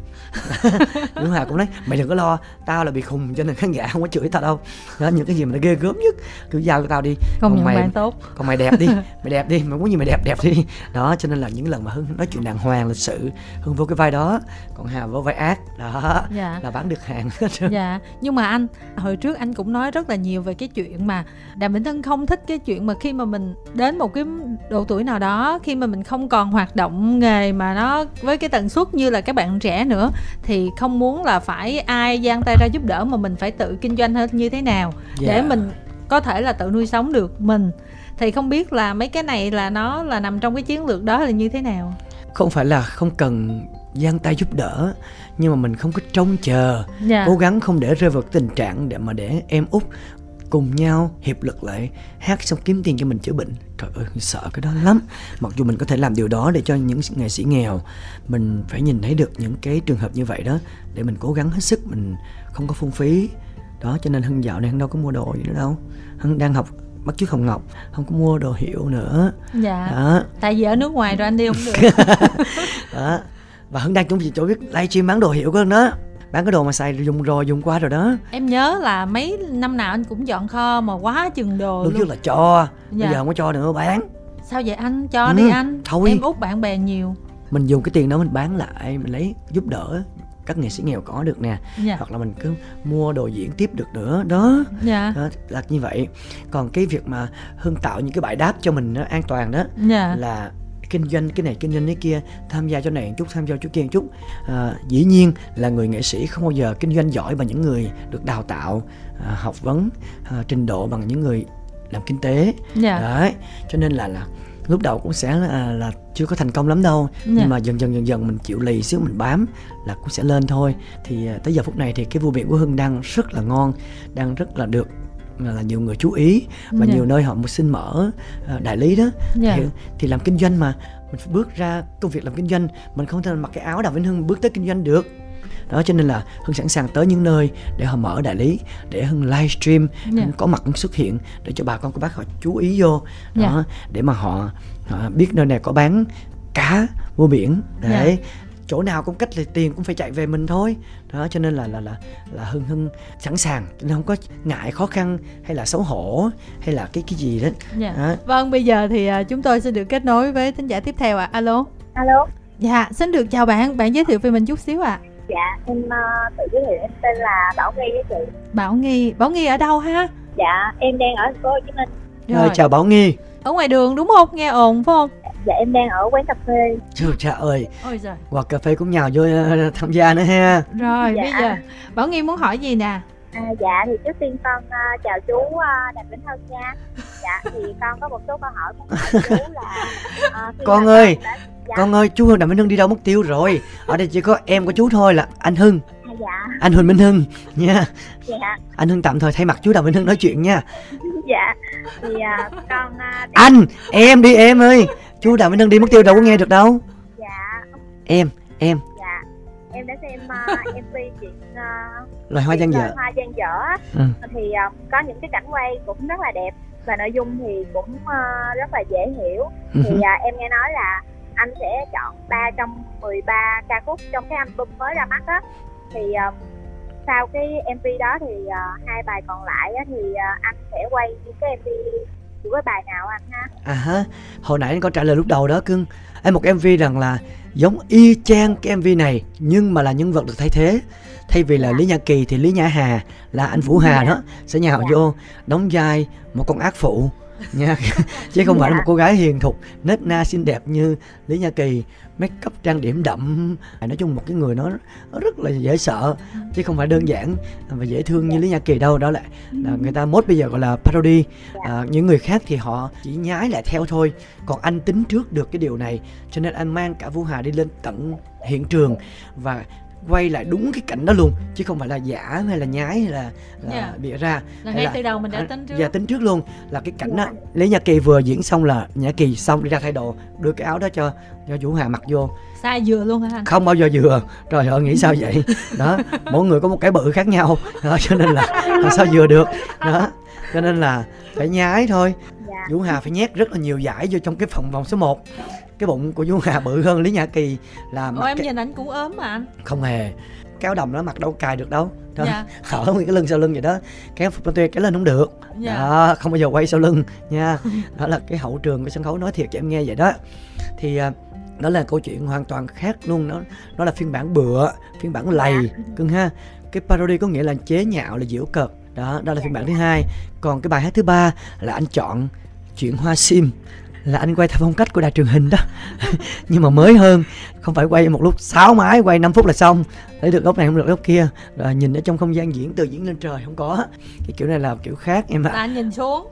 Nguyễn Hòa cũng nói mày đừng có lo tao là bị khùng cho nên khán giả không có chửi tao đâu. Đó những cái gì mà nó ghê gớm nhất cứ giao cho tao đi. Không còn mày tốt. còn mày đẹp đi mày đẹp đi mày muốn gì mày đẹp đẹp đi. Đó cho nên là những lần mà hưng nói chuyện đàng hoàng lịch sự hưng vô cái vai đó còn hà vô vai ác đó dạ. là bán được hàng dạ nhưng mà anh hồi trước anh cũng nói rất là nhiều về cái chuyện mà đàm vĩnh thân không thích cái chuyện mà khi mà mình đến một cái độ tuổi nào đó khi mà mình không còn hoạt động nghề mà nó với cái tần suất như là các bạn trẻ nữa thì không muốn là phải ai giang tay ra giúp đỡ mà mình phải tự kinh doanh hết như thế nào yeah. để dạ. mình có thể là tự nuôi sống được mình thì không biết là mấy cái này là nó là nằm trong cái chiến lược đó là như thế nào không phải là không cần giang tay giúp đỡ nhưng mà mình không có trông chờ yeah. Dạ. cố gắng không để rơi vào tình trạng để mà để em út cùng nhau hiệp lực lại hát xong kiếm tiền cho mình chữa bệnh trời ơi sợ cái đó lắm. Mặc dù mình có thể làm điều đó để cho những nghệ sĩ nghèo mình phải nhìn thấy được những cái trường hợp như vậy đó để mình cố gắng hết sức mình không có phung phí. Đó cho nên hưng dạo này hưng đâu có mua đồ gì nữa đâu. Hưng đang học bắt chước hồng ngọc không có mua đồ hiệu nữa. Dạ. Đó. Tại vì ở nước ngoài rồi anh đi không được. Đó. Và hưng đang chuẩn bị chỗ biết livestream bán đồ hiệu của hưng đó bán cái đồ mà xài dùng rồi dùng qua rồi đó. Em nhớ là mấy năm nào anh cũng dọn kho mà quá chừng đồ lúc trước là cho dạ. bây giờ không có cho nữa bán. Sao vậy anh? Cho ừ, đi anh. thôi. Em út bạn bè nhiều. Mình dùng cái tiền đó mình bán lại mình lấy giúp đỡ các nghệ sĩ nghèo có được nè. Dạ. hoặc là mình cứ mua đồ diễn tiếp được nữa đó. Dạ. đó là như vậy. Còn cái việc mà hưng tạo những cái bài đáp cho mình nó an toàn đó dạ. là kinh doanh cái này kinh doanh cái kia tham gia cho này một chút tham gia cho kia một chút à, dĩ nhiên là người nghệ sĩ không bao giờ kinh doanh giỏi bằng những người được đào tạo à, học vấn à, trình độ bằng những người làm kinh tế yeah. Dạ. đấy cho nên là là lúc đầu cũng sẽ là, là chưa có thành công lắm đâu yeah. nhưng dạ. mà dần dần dần dần mình chịu lì xíu mình bám là cũng sẽ lên thôi thì à, tới giờ phút này thì cái vụ miệng của hưng đang rất là ngon đang rất là được là nhiều người chú ý và Dạ. nhiều nơi họ muốn xin mở ờ, đại lý đó Dạ. thì, thì làm kinh doanh mà mình phải bước ra công việc làm kinh doanh mình không thể mặc cái áo đào vĩnh hưng bước tới kinh doanh được đó cho nên là hưng sẵn sàng tới những nơi để họ mở đại lý để hưng livestream Dạ. hưng có mặt hưng xuất hiện để cho bà con cô bác họ chú ý vô Dạ. đó để mà họ, họ biết nơi này có bán cá mua biển để chỗ nào cũng cách thì tiền cũng phải chạy về mình thôi đó cho nên là là là là hưng hưng sẵn sàng nên không có ngại khó khăn hay là xấu hổ hay là cái cái gì đó Dạ. đó. Vâng, bây giờ thì à, chúng tôi sẽ được kết nối với thính giả tiếp theo ạ. Alo. alo Dạ, xin được chào bạn. Bạn giới thiệu về mình chút xíu ạ. dạ em uh, tự giới thiệu em tên là bảo nghi với chị Bảo Nghi. Bảo Nghi ở đâu ha? dạ em đang ở thành phố hồ chí minh Rồi, chào Bảo Nghi Ở ngoài đường đúng không? Nghe ồn phải không? Dạ em đang ở quán cà phê. Trời trời ơi. Ôi giời. quạt cà phê cũng nhào vô ờ, tham gia nữa ha. Rồi, Dạ. bây giờ Bảo Nghi muốn hỏi gì nè? À, dạ thì trước tiên con uh, chào chú uh, Đàm Vĩnh Hưng nha. Dạ thì con có một số câu hỏi muốn hỏi chú là uh, Con ơi, con đã, dạ, con ơi chú Đàm Minh Hưng đi đâu mất tiêu rồi? Ở đây chỉ có em của chú thôi là anh Hưng. À, dạ. Anh Huỳnh Minh Hưng nha. Dạ. Anh Hưng tạm thời thay mặt chú Đàm Minh Hưng nói chuyện nha. Dạ thì uh, con uh, anh em đi em ơi chú Đàm Minh Hưng đi mất tiêu đâu có nghe được đâu. Dạ. Em em. Dạ. Em đã xem uh, mv chuyện uh, loài hoa gian dở. Hoa gian dở Ừ. thì uh, có những cái cảnh quay cũng rất là đẹp và nội dung thì cũng uh, rất là dễ hiểu. Ừ. Thì à, em nghe nói là anh sẽ chọn 3 trong 13 ca khúc trong cái album mới ra mắt á. Thì à, sau cái MV đó thì à, hai bài còn lại á, thì à, anh sẽ quay những cái MV của cái bài nào anh ha à ha hồi nãy anh có trả lời lúc đầu đó cưng em một mv rằng là giống y chang cái mv này nhưng mà là nhân vật được thay thế thay vì là Dạ. lý nhã kỳ thì lý nhã hà là anh vũ hà Dạ. đó sẽ nhào Dạ. vô đóng vai một con ác phụ nha chứ không phải là Dạ. một cô gái hiền thục nết na xinh đẹp như lý nhã kỳ make up trang điểm đậm. Nói chung một cái người nó rất là dễ sợ chứ không phải đơn giản và dễ thương như lý nhã kỳ đâu. Đó là, là người ta mốt bây giờ gọi là parody. À, những người khác thì họ chỉ nhái lại theo thôi. Còn anh tính trước được cái điều này cho nên anh mang cả vũ hà đi lên tận hiện trường. Và quay lại đúng cái cảnh đó luôn chứ không phải là giả hay là nhái hay là, là Dạ. bịa ra. Là Hay ngay là- từ đầu mình đã tính trước. Dạ tính trước luôn. Là cái cảnh đó Lý Nhã Kỳ vừa diễn xong là Nhã Kỳ xong đi ra thay đồ đưa cái áo đó cho cho Vũ Hà mặc vô. Sai vừa luôn hả? Anh? không bao giờ vừa trời ơi nghĩ sao vậy? Đó mỗi người có một cái bự khác nhau. Đó, cho nên là làm sao vừa được. Đó cho nên là phải nhái thôi. Dạ. Vũ Hà phải nhét rất là nhiều giải vô trong cái phòng vòng số 1 cái bụng của Vũ Hà bự hơn Lý Nhã Kỳ là Ủa em cái... nhìn ảnh cũng ốm mà anh. không hề. Áo đầm nó mặc đâu cài được đâu. Đó. Dạ. hở nguyên cái lưng sau lưng vậy đó. Kéo phục tuyệt cái lên không được. Dạ. đó không bao giờ quay sau lưng nha. Đó là cái hậu trường của sân khấu nói thiệt cho em nghe vậy đó. Thì à, đó là câu chuyện hoàn toàn khác luôn. Nó nó là phiên bản bựa phiên bản lầy cưng ha. Cái parody có nghĩa là chế nhạo là giễu cợt. Đó đó là phiên bản thứ hai. Còn cái bài hát thứ ba là anh chọn chuyện hoa sim là anh quay theo phong cách của đài truyền hình đó. Nhưng mà mới hơn không phải quay một lúc 6 máy quay 5 phút là xong. Lấy được góc này không được góc kia. Rồi nhìn ở trong không gian diễn từ diễn lên trời không có. Cái kiểu này là kiểu khác em ạ. Anh nhìn xuống.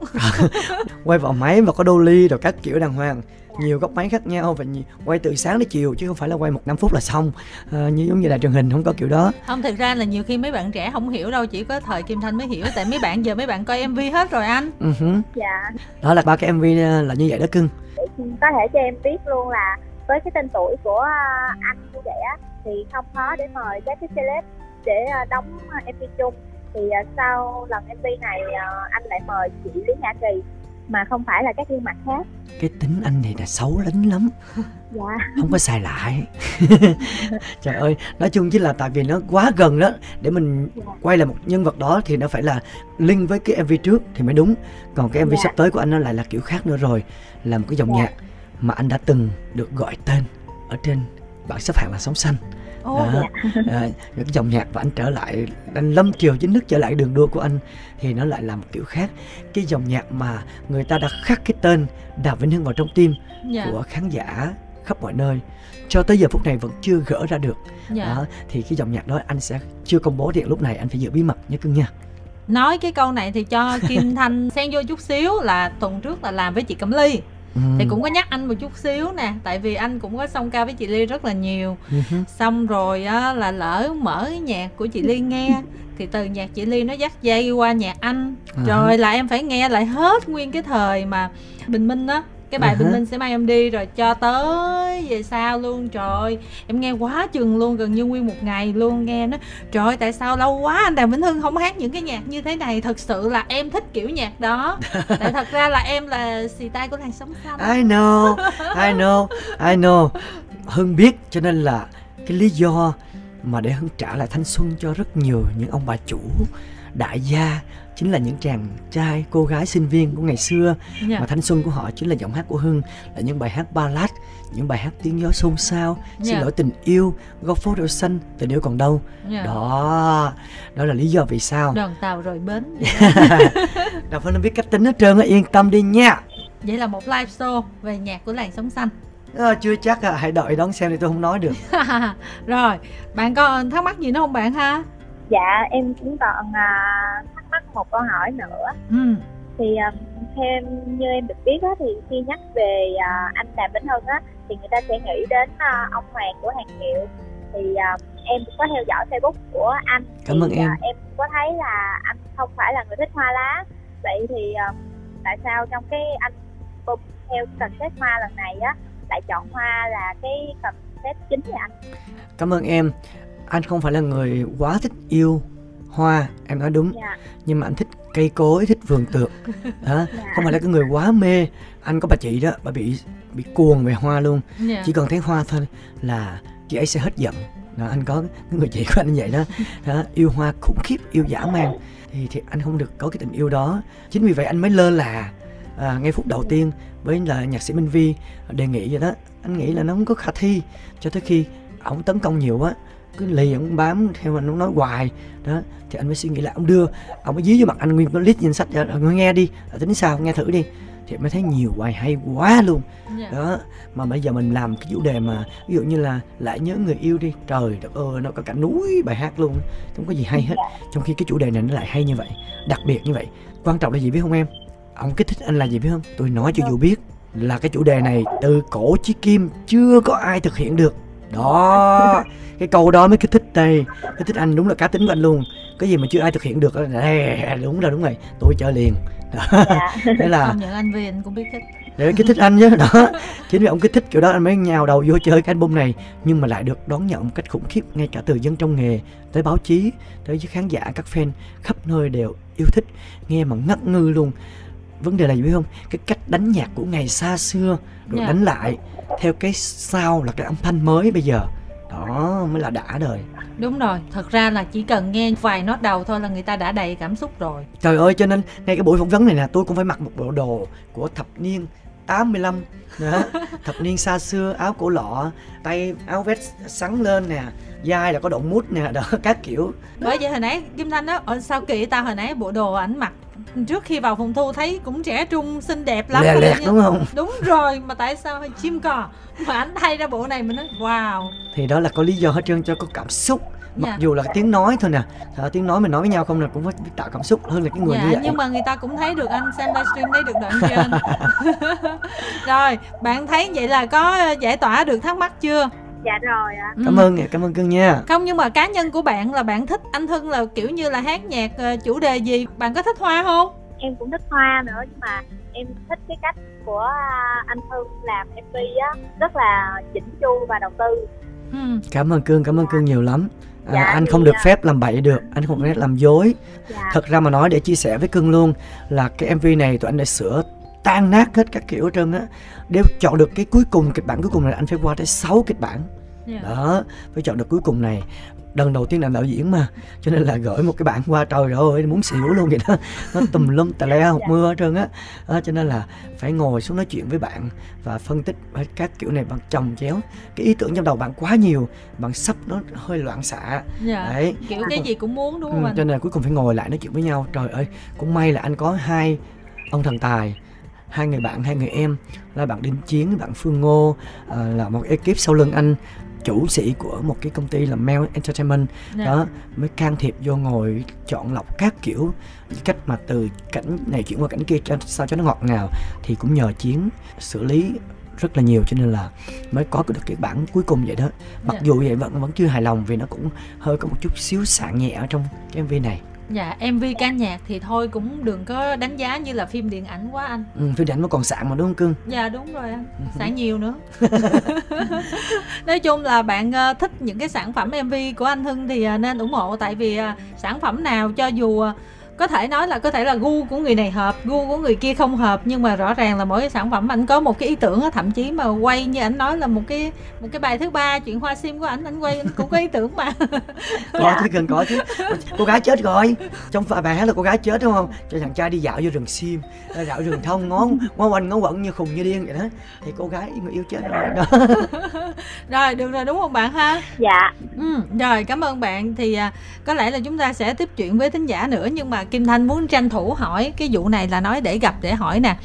quay vào máy và có đô ly rồi các kiểu đàng hoàng nhiều góc máy khác nhau và quay từ sáng đến chiều chứ không phải là quay một năm phút là xong. Ờ, như giống như đài truyền hình không có kiểu đó. Không thực ra là nhiều khi mấy bạn trẻ không hiểu đâu, chỉ có thời Kim Thanh mới hiểu tại mấy bạn giờ mấy bạn coi MV hết rồi anh. Ừ hứ. dạ. Đó là ba cái mv là như vậy đó cưng. Có thể cho em biết luôn là với cái tên tuổi của à, anh như vậy á thì không khó để mời các cái celeb để à, đóng à, MV chung. Thì à, sau lần MV này à, anh lại mời chị Lý Nhã Kỳ mà không phải là các gương mặt khác. Cái tính anh này là xấu lính lắm. Dạ. Không có xài lại. Trời ơi nói chung chỉ là tại vì nó quá gần đó để mình quay lại một nhân vật đó thì nó phải là link với cái mv trước thì mới đúng. Còn cái mv Dạ. sắp tới của anh nó lại là kiểu khác nữa rồi là một cái dòng Dạ. nhạc mà anh đã từng được gọi tên ở trên bảng xếp hạng là sóng xanh Ồ, đó. à, những dòng nhạc và anh trở lại anh lâm chiều chính thức trở lại đường đua của anh thì nó lại là một kiểu khác. Cái dòng nhạc mà người ta đã khắc cái tên Đàm Vĩnh Hưng vào trong tim dạ, của khán giả khắp mọi nơi cho tới giờ phút này vẫn chưa gỡ ra được. Dạ. đó thì cái dòng nhạc đó anh sẽ chưa công bố điện lúc này anh phải giữ bí mật nhé cưng nha. Nói cái câu này thì cho Kim Thanh xen vô chút xíu là tuần trước là làm với chị Cẩm Ly ừ. thì cũng có nhắc anh một chút xíu nè tại vì anh cũng có song ca với chị ly rất là nhiều ừ. xong rồi á là lỡ mở nhạc của chị ly nghe thì từ nhạc chị ly nó dắt dây qua nhạc anh à. rồi là em phải nghe lại hết nguyên cái thời mà bình minh á cái bài uh-huh. bình minh sẽ mang em đi rồi cho tới về sau luôn. Trời em nghe quá chừng luôn gần như nguyên một ngày luôn nghe nó. Trời tại sao lâu quá anh đàm vĩnh hưng không hát những cái nhạc như thế này? Thật sự là em thích kiểu nhạc đó. Tại thật ra là em là xì tai của làng sống xanh. I know I know I know. Hưng biết cho nên là cái lý do mà để hưng trả lại thanh xuân cho rất nhiều những ông bà chủ đại gia chính là những chàng trai cô gái sinh viên của ngày xưa yeah. Dạ. mà thanh xuân của họ chính là giọng hát của hưng là những bài hát ballad những bài hát tiếng gió xôn xao yeah. xin dạ. lỗi tình yêu góc phố rêu xanh tình yêu còn đâu yeah. Dạ. đó đó là lý do vì sao đoàn tàu rồi bến đâu phải nó biết cách tính hết trơn yên tâm đi nha vậy là một live show về nhạc của làng sống xanh à, chưa chắc à, hãy đợi đón xem thì tôi không nói được rồi bạn còn thắc mắc gì nữa không bạn ha dạ em cũng còn thắc mắc một câu hỏi nữa. Ừ. thì um, theo em như em được biết á, thì khi nhắc về uh, anh đàm vĩnh hưng á thì người ta sẽ nghĩ đến uh, ông hoàng của hàng hiệu thì uh, em cũng có theo dõi facebook của anh. Cảm ơn em. uh, em có thấy là anh không phải là người thích hoa lá. Vậy thì um, tại sao trong cái anh bum theo concept hoa lần này á lại chọn hoa là cái concept chính vậy anh? Cảm ơn em. Anh không phải là người quá thích yêu hoa em nói đúng. Dạ. nhưng mà anh thích cây cối thích vườn tược yeah. Dạ. không phải là cái người quá mê anh có bà chị đó bà bị bị cuồng về hoa luôn. Dạ. chỉ cần thấy hoa thôi là chị ấy sẽ hết giận đó, anh có cái người chị của anh như vậy đó, đó yêu hoa khủng khiếp yêu dã man thì thì anh không được có cái tình yêu đó chính vì vậy anh mới lơ là à, ngay phút đầu tiên với là nhạc sĩ Minh Vi đề nghị vậy đó anh nghĩ là nó không có khả thi cho tới khi ổng tấn công nhiều quá cứ lì ông bám theo anh ông nói hoài. Đó thì anh mới suy nghĩ lại ông đưa ông mới dí vô mặt anh nguyên cái list danh sách. Ra nghe đi tính sao nghe thử đi. Thì mới thấy nhiều bài hay quá luôn. Yeah. Dạ. đó mà bây giờ mình làm cái chủ đề mà ví dụ như là lại nhớ người yêu đi. Trời đất ơi nó có cả núi bài hát luôn. Không có gì hay hết. Trong khi cái chủ đề này nó lại hay như vậy đặc biệt như vậy. Quan trọng là gì biết không em? Ông kích thích anh là gì biết không? Tôi nói cho dù biết là cái chủ đề này từ cổ chí kim chưa có ai thực hiện được đó. Cái câu đó mới kích thích đây kích thích anh đúng là cá tính của anh luôn. Cái gì mà chưa ai thực hiện được đây đúng rồi đúng rồi. Tôi chơi liền. Đó. Dạ. thế là không anh vì anh cũng biết thích để kích thích anh chứ đó. Chính vì ông kích thích kiểu đó anh mới nhào đầu vô chơi cái album này. Nhưng mà lại được đón nhận một cách khủng khiếp ngay cả từ dân trong nghề tới báo chí tới với khán giả các fan khắp nơi đều yêu thích. Nghe mà ngất ngư luôn vấn đề là gì biết không? Cái cách đánh nhạc của ngày xa xưa rồi yeah. Dạ. đánh lại theo cái sao là cái âm thanh mới bây giờ. Đó mới là đã đời. Đúng rồi thật ra là chỉ cần nghe vài nốt đầu thôi là người ta đã đầy cảm xúc rồi. Trời ơi cho nên ngay cái buổi phỏng vấn này nè tôi cũng phải mặc một bộ đồ của thập niên 85 nữa thập niên xa xưa áo cổ lọ tay áo vest sắn lên nè dai là có động mút nè đó các kiểu. Bởi vậy hồi nãy kim thanh đó sao kỳ ta hồi nãy bộ đồ ảnh mặc trước khi vào phòng thu thấy cũng trẻ trung xinh đẹp lắm lẹ lẹt đúng không? Đúng rồi mà tại sao chim cò? Mà anh thay ra bộ này mình nói wow. Thì đó là có lý do hết trơn cho có cảm xúc. Mặc dạ. dù là tiếng nói thôi nè. À, tiếng nói mình nói với nhau không là cũng phải tạo cảm xúc hơn là cái người dạ, như vậy. nhưng mà người ta cũng thấy được anh xem livestream thấy được đoạn trên. Rồi bạn thấy vậy là có giải tỏa được thắc mắc chưa dạ rồi ạ. Cảm ừ. ơn cảm ơn cưng nha. Không nhưng mà cá nhân của bạn là bạn thích anh hưng là kiểu như là hát nhạc uh, chủ đề gì? Bạn có thích hoa không? Em cũng thích hoa nữa nhưng mà em thích cái cách của à, anh hưng làm mv á rất là chỉnh chu và đầu tư. Ừ. cảm ơn cưng cảm ơn cưng nhiều lắm. À, dạ, anh không được à, phép làm bậy được anh không phép làm dối. Dạ. thật ra mà nói để chia sẻ với cưng luôn là cái mv này tụi anh đã sửa tan nát hết các kiểu trơn á. Để chọn được cái cuối cùng kịch bản cuối cùng này anh phải qua tới 6 kịch bản. Yeah. Dạ. đó phải chọn được cuối cùng này. Lần đầu tiên làm đạo diễn mà cho nên là gửi một cái bản qua trời ơi muốn xỉu luôn vậy đó. Nó tùm lum tà le học mưa hết trơn á. Đó, cho nên là phải ngồi xuống nói chuyện với bạn và phân tích các kiểu này bằng chồng chéo. Cái ý tưởng trong đầu bạn quá nhiều bạn sắp nó hơi loạn xạ. Dạ. đấy. kiểu cái gì cũng muốn đúng không ừ, anh? cho nên là cuối cùng phải ngồi lại nói chuyện với nhau. Trời ơi cũng may là anh có hai ông thần tài hai người bạn hai người em là bạn Đinh Chiến bạn Phương Ngô uh, là một ekip sau lưng anh chủ sĩ của một cái công ty là Mel Entertainment yeah. Dạ. đó mới can thiệp vô ngồi chọn lọc các kiểu cách mà từ cảnh này chuyển qua cảnh kia cho sao cho nó ngọt ngào thì cũng nhờ chiến xử lý rất là nhiều cho nên là mới có được cái bản cuối cùng vậy đó mặc yeah. Dạ. dù vậy vẫn vẫn chưa hài lòng vì nó cũng hơi có một chút xíu sạn nhẹ ở trong cái mv này Dạ, MV ca nhạc thì thôi cũng đừng có đánh giá như là phim điện ảnh quá anh. Ừ, phim điện ảnh nó còn sạn mà đúng không cưng? Dạ đúng rồi anh, ừ. sạn nhiều nữa. Nói chung là bạn uh, thích những cái sản phẩm MV của anh Hưng thì uh, nên ủng hộ tại vì uh, sản phẩm nào cho dù có thể nói là có thể là gu của người này hợp gu của người kia không hợp nhưng mà rõ ràng là mỗi cái sản phẩm anh có một cái ý tưởng á thậm chí mà quay như anh nói là một cái một cái bài thứ ba chuyện hoa sim của anh anh quay anh cũng có ý tưởng mà. Có chứ cần có chứ. Cô gái chết rồi. Trong bài hát là cô gái chết đúng không? Cho thằng trai đi dạo vô rừng sim dạo rừng thông ngón ngón quanh ngón quẩn như khùng như điên vậy đó. Thì cô gái người yêu chết rồi đó. Rồi được rồi đúng không bạn ha? Dạ. Ừ, rồi cảm ơn bạn. Thì à, có lẽ là chúng ta sẽ tiếp chuyện với thính giả nữa nhưng mà Kim Thanh muốn tranh thủ hỏi, cái vụ này là nói để gặp để hỏi nè.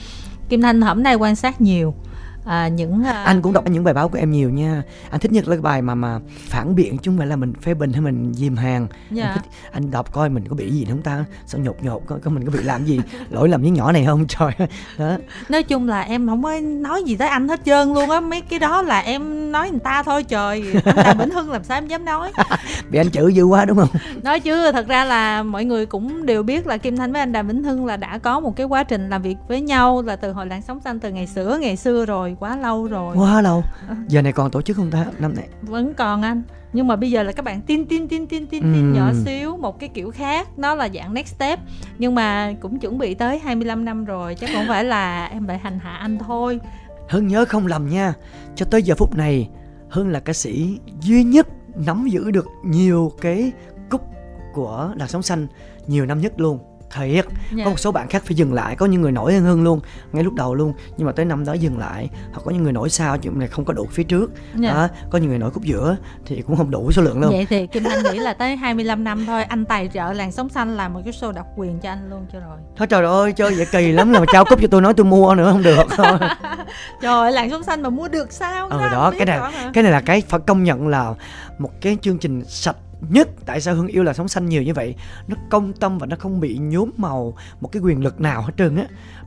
Kim Thanh hôm nay quan sát nhiều à, những à... anh cũng đọc những bài báo của em nhiều nha. Anh thích nhất là cái bài mà mà phản biện chứ không phải là mình phê bình hay mình dìm hàng. Dạ. anh thích anh đọc coi mình có bị gì không ta? Sao nhột nhột coi, coi mình có bị làm gì? Lỗi lầm với nhỏ này không? Trời đó. Nói chung là em không có nói gì tới anh hết trơn luôn á. Mấy cái đó là em nói người ta thôi trời. Là Vĩnh Hưng làm sao em dám nói? Bị anh chửi dữ quá đúng không? Nói chứ thật ra là mọi người cũng đều biết là Kim Thanh với anh Đàm Vĩnh Hưng là đã có một cái quá trình làm việc với nhau là từ hồi làng sống xanh từ ngày xưa ngày xưa rồi quá lâu rồi. Quá lâu. Giờ này còn tổ chức không ta năm này vẫn còn anh. Nhưng mà bây giờ là các bạn tin tin tin tin tin tin nhỏ xíu một cái kiểu khác. Nó là dạng next step. Nhưng mà cũng chuẩn bị tới 25 năm rồi. Chắc không phải là em lại hành hạ anh thôi. Hưng nhớ không lầm nha. Cho tới giờ phút này Hưng là ca sĩ duy nhất nắm giữ được nhiều cái cúc của làn sóng xanh nhiều năm nhất luôn thiệt yeah. Dạ. có một số bạn khác phải dừng lại có những người nổi hơn hơn luôn ngay lúc đầu luôn nhưng mà tới năm đó dừng lại hoặc có những người nổi sau chuyện này không có đủ phía trước yeah. Dạ. đó có những người nổi khúc giữa thì cũng không đủ số lượng luôn vậy thì kim anh nghĩ là tới 25 năm thôi anh tài trợ làng sống xanh làm một cái show độc quyền cho anh luôn cho rồi thôi trời ơi chơi vậy kỳ lắm là mà trao cúp cho tôi nói tôi mua nữa không được thôi trời ơi làng sống xanh mà mua được sao ừ đó cái này cái này là cái phải công nhận là một cái chương trình sạch nhất tại sao hương yêu là sống xanh nhiều như vậy nó công tâm và nó không bị nhuốm màu một cái quyền lực nào hết trơn á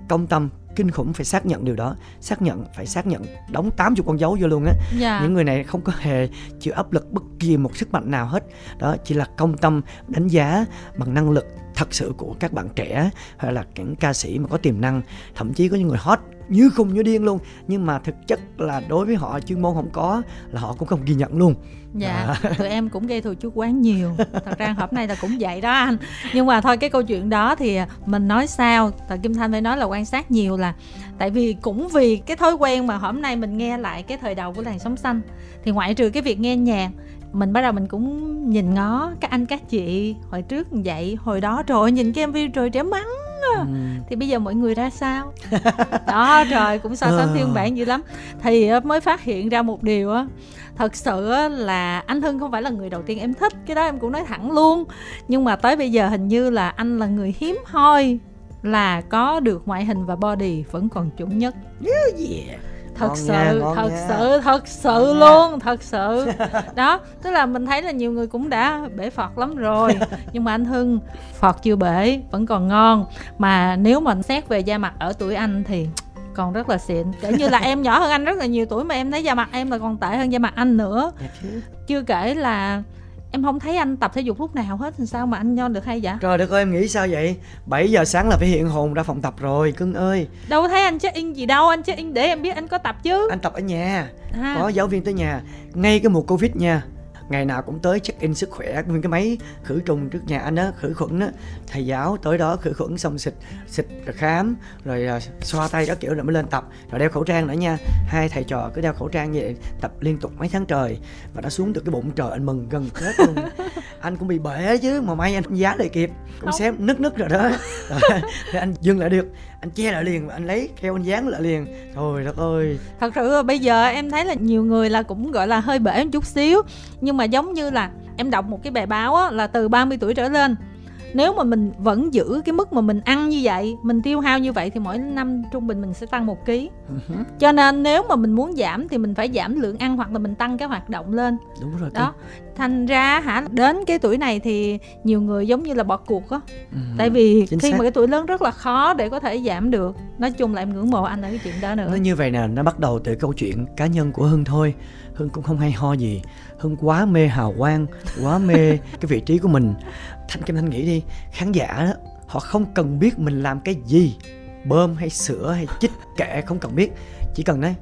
công tâm kinh khủng phải xác nhận điều đó xác nhận phải xác nhận đóng 80 con dấu vô luôn á yeah. Dạ. những người này không có hề chịu áp lực bất kỳ một sức mạnh nào hết đó chỉ là công tâm đánh giá bằng năng lực thật sự của các bạn trẻ hay là những ca sĩ mà có tiềm năng. Thậm chí có những người hot như khùng như điên luôn. Nhưng mà thực chất là đối với họ chuyên môn không có là họ cũng không ghi nhận luôn. Dạ à. tụi em cũng gây thù chuốc quán nhiều. Thật ra hôm nay là cũng vậy đó anh. Nhưng mà thôi cái câu chuyện đó thì mình nói sao tại kim thanh phải nói là quan sát nhiều là tại vì cũng vì cái thói quen mà hôm nay mình nghe lại cái thời đầu của làng sống xanh thì ngoại trừ cái việc nghe nhạc mình bắt đầu mình cũng nhìn ngó các anh các chị hồi trước vậy. Hồi đó trời nhìn cái mv trời trẻ mắng ừ. thì bây giờ mọi người ra sao? Đó rồi cũng so sánh phiên bản dữ lắm. Thì mới phát hiện ra một điều á. Thật sự là anh hưng không phải là người đầu tiên em thích. Cái đó em cũng nói thẳng luôn. Nhưng mà tới bây giờ hình như là anh là người hiếm hoi là có được ngoại hình và body vẫn còn chuẩn nhất. Yeah thật ngon sự nha, thật nha. sự thật sự ngon luôn nha. thật sự. Đó tức là mình thấy là nhiều người cũng đã bể phật lắm rồi. Nhưng mà anh hưng phật chưa bể vẫn còn ngon. Mà nếu mình xét về da mặt ở tuổi anh thì còn rất là xịn. Kể như là em nhỏ hơn anh rất là nhiều tuổi mà em thấy da mặt em là còn tệ hơn da mặt anh nữa. Dạ chưa kể là em không thấy anh tập thể dục lúc nào hết thì sao mà anh nhon được hay vậy? Trời đất ơi em nghĩ sao vậy? 7 giờ sáng là phải hiện hồn ra phòng tập rồi cưng ơi. Đâu thấy anh check in gì đâu anh check in để em biết anh có tập chứ. Anh tập ở nhà. À. có giáo viên tới nhà. Ngay cái mùa covid nha ngày nào cũng tới check in sức khỏe. Nguyên cái máy khử trùng trước nhà anh á khử khuẩn á. Thầy giáo tới đó khử khuẩn xong xịt xịt rồi khám rồi uh, xoa tay các kiểu rồi mới lên tập. Rồi đeo khẩu trang nữa nha. Hai thầy trò cứ đeo khẩu trang như vậy tập liên tục mấy tháng trời và đã xuống được cái bụng trời anh mừng gần chết luôn. Anh cũng bị bể chứ mà may anh giá lại kịp. Cũng xém nứt nứt rồi đó. Rồi anh dừng lại được anh che lại liền và anh lấy keo anh dán lại liền. Thôi đất ơi. Thật sự bây giờ em thấy là nhiều người là cũng gọi là hơi bể một chút xíu. Nhưng mà giống như là em đọc một cái bài báo á, là từ 30 tuổi trở lên nếu mà mình vẫn giữ cái mức mà mình ăn như vậy mình tiêu hao như vậy thì mỗi năm trung bình mình sẽ tăng một ký. Uh cho nên nếu mà mình muốn giảm thì mình phải giảm lượng ăn hoặc là mình tăng cái hoạt động lên. Đúng rồi đó. Thành ra hả đến cái tuổi này thì nhiều người giống như là bỏ cuộc á. Ừ, tại vì khi xác. mà cái tuổi lớn rất là khó để có thể giảm được. Nói chung là em ngưỡng mộ anh ở cái chuyện đó nữa. Nó như vậy nè nó bắt đầu từ câu chuyện cá nhân của hưng thôi. Hưng cũng không hay ho gì. Hưng quá mê hào quang quá mê cái vị trí của mình thanh kim thanh nghĩ đi khán giả đó họ không cần biết mình làm cái gì bơm hay sữa hay chích kệ không cần biết. Chỉ cần nói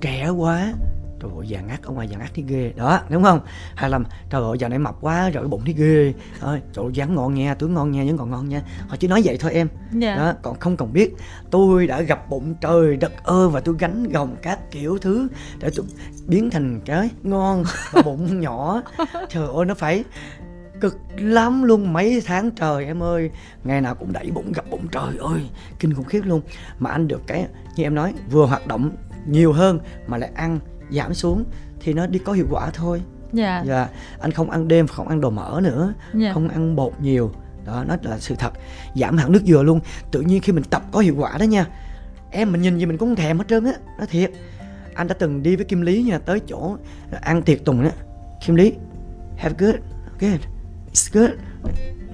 trẻ quá. Trời ơi già ngắt ở ngoài già ngắt thì ghê. Đó đúng không? Hay là trời ơi giờ này mập quá rồi cái bụng thấy ghê. Ơi trời ơi dáng ngon nha tướng ngon nha vẫn còn ngon nha. Họ chỉ nói vậy thôi em. Yeah. Dạ. đó còn không cần biết. Tôi đã gặp bụng trời đất ơi và tôi gánh gồng các kiểu thứ để tôi biến thành cái ngon và bụng nhỏ. Trời ơi nó phải cực lắm luôn mấy tháng trời em ơi. Ngày nào cũng đẩy bụng gặp bụng. Trời ơi kinh khủng khiếp luôn. Mà anh được cái như em nói vừa hoạt động nhiều hơn mà lại ăn giảm xuống thì nó đi có hiệu quả thôi. Dạ. Dạ. Anh không ăn đêm không ăn đồ mỡ nữa. Dạ. không ăn bột nhiều. Đó nó là sự thật. Giảm hẳn nước dừa luôn. Tự nhiên khi mình tập có hiệu quả đó nha. Em mình nhìn gì mình cũng thèm hết trơn á. Nó thiệt. Anh đã từng đi với kim lý nha tới chỗ ăn tiệc tùng á. Kim lý have good good good.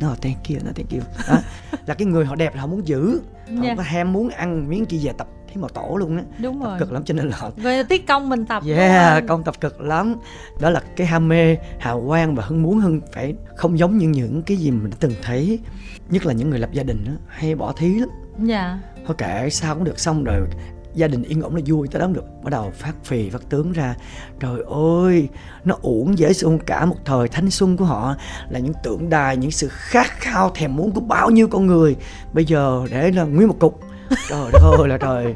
No thank you no thank you. Đó. là cái người họ đẹp là họ muốn giữ. Họ yeah. có ham muốn ăn miếng kia về tập thấy màu tổ luôn á. Đúng tập rồi. cực lắm cho nên là về tiết công mình tập yeah công tập cực lắm. Đó là cái ham mê hào quang và hưng muốn hưng phải không giống như những cái gì mình đã từng thấy. Nhất là những người lập gia đình đó, hay bỏ thí lắm. Dạ. Thôi kệ sao cũng được xong rồi gia đình yên ổn nó vui, tới đó được bắt đầu phát phì, phát tướng ra. Trời ơi, nó uổng dễ xuống cả một thời thanh xuân của họ, là những tượng đài, những sự khát khao thèm muốn của bao nhiêu con người. Bây giờ để là nguyên một cục. Trời ơi là trời,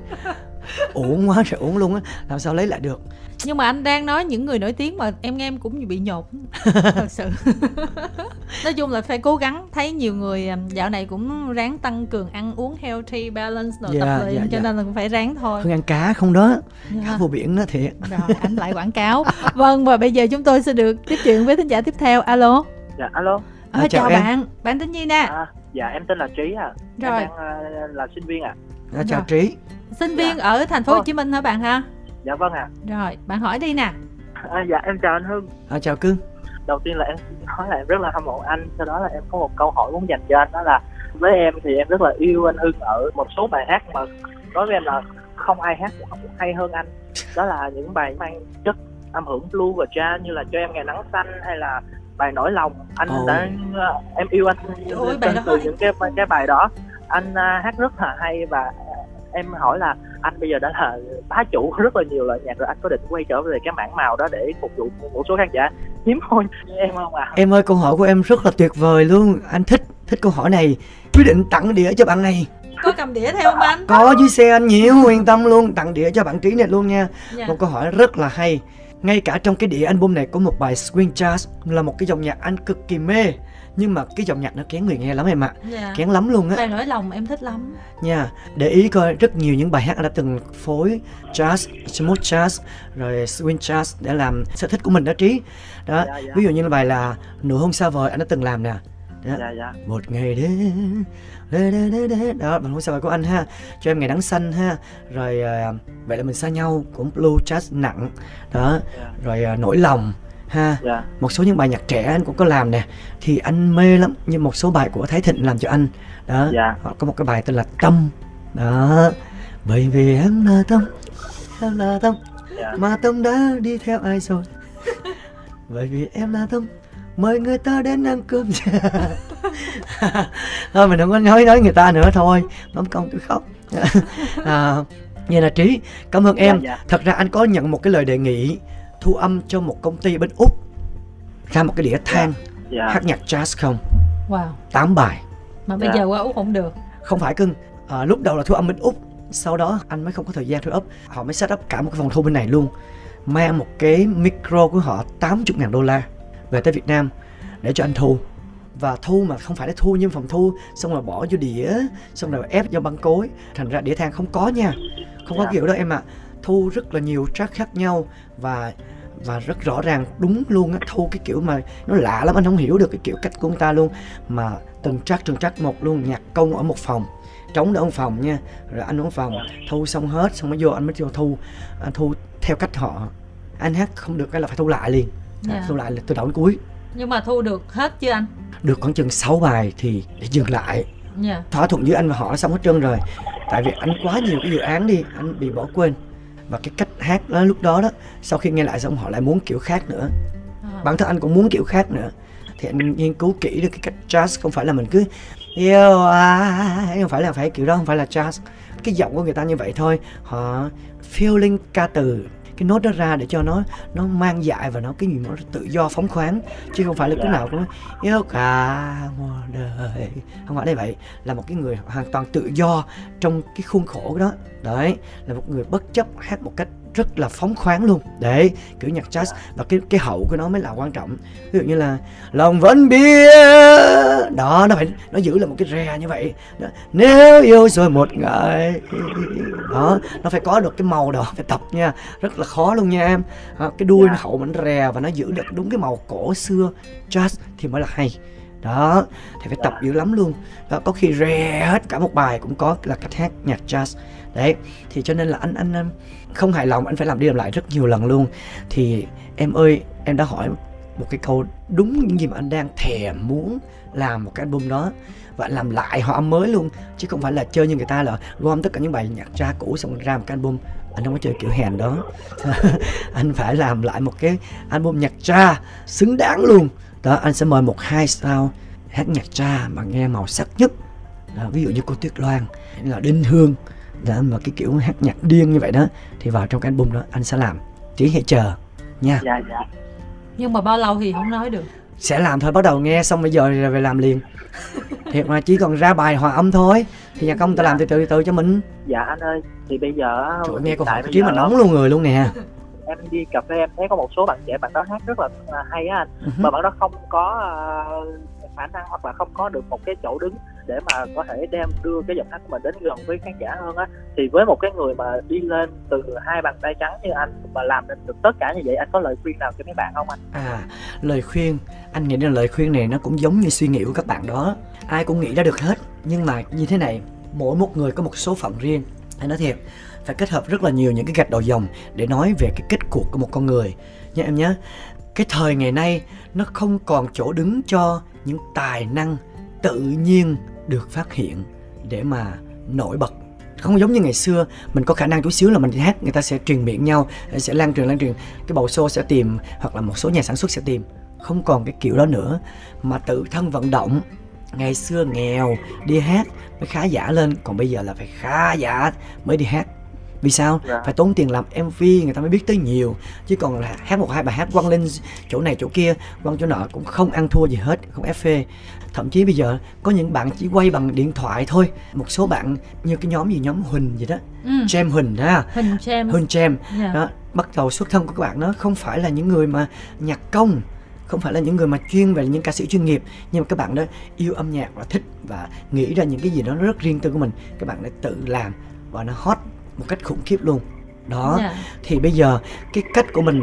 uổng quá trời uổng luôn á, làm sao lấy lại được? Nhưng mà anh đang nói những người nổi tiếng mà em nghe em cũng bị nhột. Thật sự. Nói chung là phải cố gắng. Thấy nhiều người à, dạo này cũng ráng tăng cường ăn uống healthy balance rồi yeah, tập luyện yeah, cho yeah. nên là cũng phải ráng thôi. Không ăn cá không đó. Yeah. cá vô biển đó thiệt. Rồi anh lại quảng cáo. Vâng và bây giờ chúng tôi sẽ được tiếp chuyện với thính giả tiếp theo. Alo. Dạ alo. À, chào, chào bạn. Bạn tên gì nè? À, dạ em tên là trí à. Rồi. em đang uh, là sinh viên à à, chào rồi. trí. Sinh viên dạ. ở thành phố Hồ Chí Minh hả bạn ha dạ vâng ạ. À. rồi bạn hỏi đi nè. À, dạ em chào anh Hưng. À, chào cưng. Đầu tiên là em nói là em rất là hâm mộ anh sau đó là em có một câu hỏi muốn dành cho anh đó là với em thì em rất là yêu anh Hưng ở một số bài hát mà đối với em là không ai hát hay hơn anh. Đó là những bài mang chất âm hưởng blue và jazz như là cho em ngày nắng xanh hay là bài nỗi lòng. Anh oh. đã em yêu anh Ôi, từ, từ những cái cái bài đó. Anh uh, hát rất là hay và em hỏi là anh bây giờ đã là bá chủ rất là nhiều loại nhạc rồi anh có định quay trở về cái mảng màu đó để phục vụ một số khán giả? Hiếm hoi như em không ạ? À? em ơi câu hỏi của em rất là tuyệt vời luôn. Anh thích thích câu hỏi này. Quyết định tặng đĩa cho bạn này. Có cầm đĩa theo không anh? Có dưới xe anh nhiều yên tâm luôn. Tặng đĩa cho bạn trí này luôn nha. Dạ. một câu hỏi rất là hay. Ngay cả trong cái đĩa album này có một bài swing jazz là một cái dòng nhạc anh cực kỳ mê nhưng mà cái dòng nhạc nó kén người nghe lắm em ạ à. yeah. kén lắm luôn á bài nỗi lòng em thích lắm nha để ý coi rất nhiều những bài hát anh đã từng phối jazz smooth jazz rồi swing jazz để làm sở thích của mình đó trí đó yeah, yeah. ví dụ như là bài là nụ hôn xa vời anh đã từng làm nè đó. Dạ, dạ. một ngày đến đó bạn hôn xa vời của anh ha cho em ngày nắng xanh ha rồi uh, vậy là mình xa nhau cũng blue jazz nặng đó. Dạ. rồi uh, nỗi lòng ha yeah. Dạ. một số những bài nhạc trẻ anh cũng có làm nè thì anh mê lắm như một số bài của thái thịnh làm cho anh đó yeah. Dạ. họ có một cái bài tên là tâm đó bởi vì em là tâm em là tâm yeah. Dạ. mà tâm đã đi theo ai rồi bởi vì em là tâm mời người ta đến ăn cơm thôi mình không có nói nói người ta nữa thôi bấm công tôi khóc à, như là trí cảm ơn em dạ, dạ. thật ra anh có nhận một cái lời đề nghị thu âm cho một công ty bên úc ra một cái đĩa than yeah. Dạ. yeah. hát nhạc jazz không wow 8 bài mà bây yeah. giờ qua úc không được không phải cưng à, lúc đầu là thu âm bên úc sau đó anh mới không có thời gian thu ấp họ mới set up cả một cái phòng thu bên này luôn mang một cái micro của họ 80 ngàn đô la về tới Việt Nam để cho anh thu và thu mà không phải là thu như phòng thu xong rồi bỏ vô đĩa xong rồi ép vô băng cối thành ra đĩa than không có nha không có kiểu đó em ạ à thu rất là nhiều track khác nhau và và rất rõ ràng đúng luôn á thu cái kiểu mà nó lạ lắm anh không hiểu được cái kiểu cách của người ta luôn mà từng trắc từng trắc một luôn nhạc công ở một phòng trống ở một phòng nha rồi anh ở phòng thu xong hết xong mới vô anh mới vô thu anh thu theo cách họ anh hát không được cái là phải thu lại liền yeah. Dạ. thu lại là từ đầu đến cuối nhưng mà thu được hết chưa anh được khoảng chừng 6 bài thì để dừng lại yeah. Dạ. thỏa thuận với anh và họ xong hết trơn rồi tại vì anh quá nhiều cái dự án đi anh bị bỏ quên và cái cách hát đó lúc đó đó sau khi nghe lại xong họ lại muốn kiểu khác nữa. À. bản thân anh cũng muốn kiểu khác nữa. Thì anh nghiên cứu kỹ được cái cách jazz không phải là mình cứ yêu ai không phải là phải kiểu đó không phải là jazz. Cái giọng của người ta như vậy thôi. Họ feeling ca từ cái nốt đó ra để cho nó nó mang dại và nó cái gì nó tự do phóng khoáng, chứ không phải là cái nào cũng yêu cả một đời. Không phải là vậy, là một cái người hoàn toàn tự do trong cái khuôn khổ đó. Đấy, là một người bất chấp, hát một cách rất là phóng khoáng luôn. Để kiểu nhạc jazz. Và cái cái hậu của nó mới là quan trọng. Ví dụ như là lòng vẫn biết. Đó nó phải nó giữ là một cái re như vậy. Đó. nếu yêu rồi một ngày. Đó nó phải có được cái màu đó phải tập nha. Rất là khó luôn nha em. Đó, cái đuôi nó hậu mình rè và nó giữ được đúng cái màu cổ xưa jazz thì mới là hay. Đó thì phải tập dữ lắm luôn. Đó có khi re hết cả một bài cũng có là cách hát nhạc jazz đấy thì cho nên là anh anh, không hài lòng anh phải làm đi làm lại rất nhiều lần luôn. Thì em ơi em đã hỏi một cái câu đúng những gì mà anh đang thèm muốn làm một cái album đó. Và làm lại họ âm mới luôn chứ không phải là chơi như người ta là gom tất cả những bài nhạc ra cũ xong ra một cái album. Anh không có chơi kiểu hèn đó. Anh phải làm lại một cái album nhạc cha xứng đáng luôn. Đó anh sẽ mời một hai sao hát nhạc cha mà nghe màu sắc nhất. Đó, ví dụ như cô tuyết loan là đinh hương đó, mà cái kiểu hát nhạc điên như vậy đó thì vào trong cái album đó anh sẽ làm. Chỉ hãy chờ nha. Dạ dạ. Nhưng mà bao lâu thì không nói được. Sẽ làm thôi bắt đầu nghe xong bây giờ rồi về làm liền. Thiệt mà chỉ còn ra bài hòa âm thôi. Thì nhạc công ta làm từ từ từ cho mình. Dạ anh ơi thì bây giờ Trời, nghe câu hỏi chứ mà nóng luôn người luôn nè. Em đi cà phê em thấy có một số bạn trẻ bạn đó hát rất là hay á anh. Uh-huh. mà bạn đó không có uh, khả năng hoặc là không có được một cái chỗ đứng để mà có thể đem đưa cái giọng hát của mình đến gần với khán giả hơn á. Thì với một cái người mà đi lên từ hai bàn tay trắng như anh mà làm nên được tất cả như vậy, anh có lời khuyên nào cho mấy bạn không anh? À lời khuyên. Anh nghĩ là lời khuyên này nó cũng giống như suy nghĩ của các bạn đó. Ai cũng nghĩ ra được hết, nhưng mà như thế này, mỗi một người có một số phận riêng. Anh nói thiệt, phải kết hợp rất là nhiều những cái gạch đầu dòng để nói về cái kết cuộc của một con người. Nha em nhé cái thời ngày nay nó không còn chỗ đứng cho những tài năng tự nhiên được phát hiện để mà nổi bật. Không giống như ngày xưa, mình có khả năng chút xíu là mình hát, người ta sẽ truyền miệng nhau ờ, sẽ lan truyền lan truyền. Cái bầu show sẽ tìm, hoặc là một số nhà sản xuất sẽ tìm. Không còn cái kiểu đó nữa. Mà tự thân vận động, ngày xưa nghèo, đi hát mới khá giả lên, còn bây giờ là phải khá giả mới đi hát vì sao? Dạ. phải tốn tiền làm mv người ta mới biết tới nhiều. Chứ còn là hát một hai bài hát quăng lên chỗ này chỗ kia quăng chỗ nọ cũng không ăn thua gì hết không ép phê. Thậm chí bây giờ có những bạn chỉ quay bằng điện thoại thôi. Một số bạn như cái nhóm gì nhóm huỳnh gì đó. Ừ. jam huỳnh ha huỳnh jam huỳnh jam yeah. Dạ. đó bắt đầu xuất thân của các bạn nó không phải là những người mà nhạc công không phải là những người mà chuyên về những ca sĩ chuyên nghiệp. Nhưng mà các bạn đó yêu âm nhạc và thích và nghĩ ra những cái gì đó rất riêng tư của mình. Các bạn đã tự làm và nó hot một cách khủng khiếp luôn đó yeah. Dạ. thì bây giờ cái cách của mình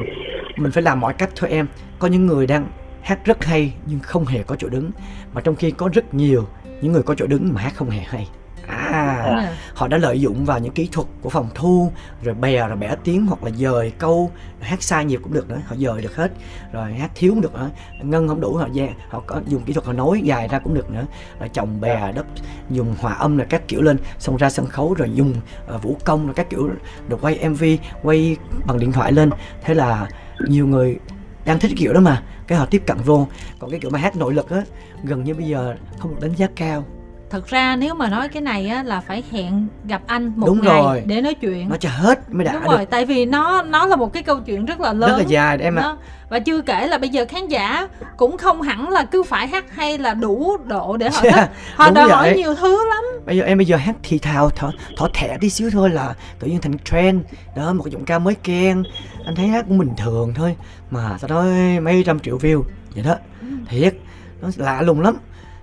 mình phải làm mọi cách thôi em có những người đang hát rất hay nhưng không hề có chỗ đứng mà trong khi có rất nhiều những người có chỗ đứng mà hát không hề hay à ừ. họ đã lợi dụng vào những kỹ thuật của phòng thu rồi bè rồi bẻ tiếng hoặc là dời câu hát sai nhịp cũng được nữa họ dời được hết. Rồi hát thiếu cũng được nữa ngân không đủ họ yeah, họ có dùng kỹ thuật họ nối dài ra cũng được nữa. Rồi chồng bè dạ. đất dùng hòa âm rồi các kiểu lên xong ra sân khấu rồi dùng uh, vũ công rồi các kiểu được quay mv quay bằng điện thoại lên. Thế là nhiều người đang thích kiểu đó mà cái họ tiếp cận vô. Còn cái kiểu mà hát nội lực á gần như bây giờ không được đánh giá cao thật ra nếu mà nói cái này á là phải hẹn gặp anh một Đúng ngày rồi. để nói chuyện. Nó cho hết mới đã Đúng được. rồi tại vì nó nó là một cái câu chuyện rất là lớn. Rất là dài em ạ. Và chưa kể là bây giờ khán giả cũng không hẳn là cứ phải hát hay là đủ độ để họ yeah, thích. Họ đòi hỏi nhiều thứ lắm. Bây giờ em bây giờ hát thì thào thỏ, thỏ thẻ đi xíu thôi là tự nhiên thành trend. Đó một giọng ca mới khen. Anh thấy hát cũng bình thường thôi mà sao nói mấy trăm triệu view. Vậy đó. Ừ. thiệt. Nó lạ lùng lắm.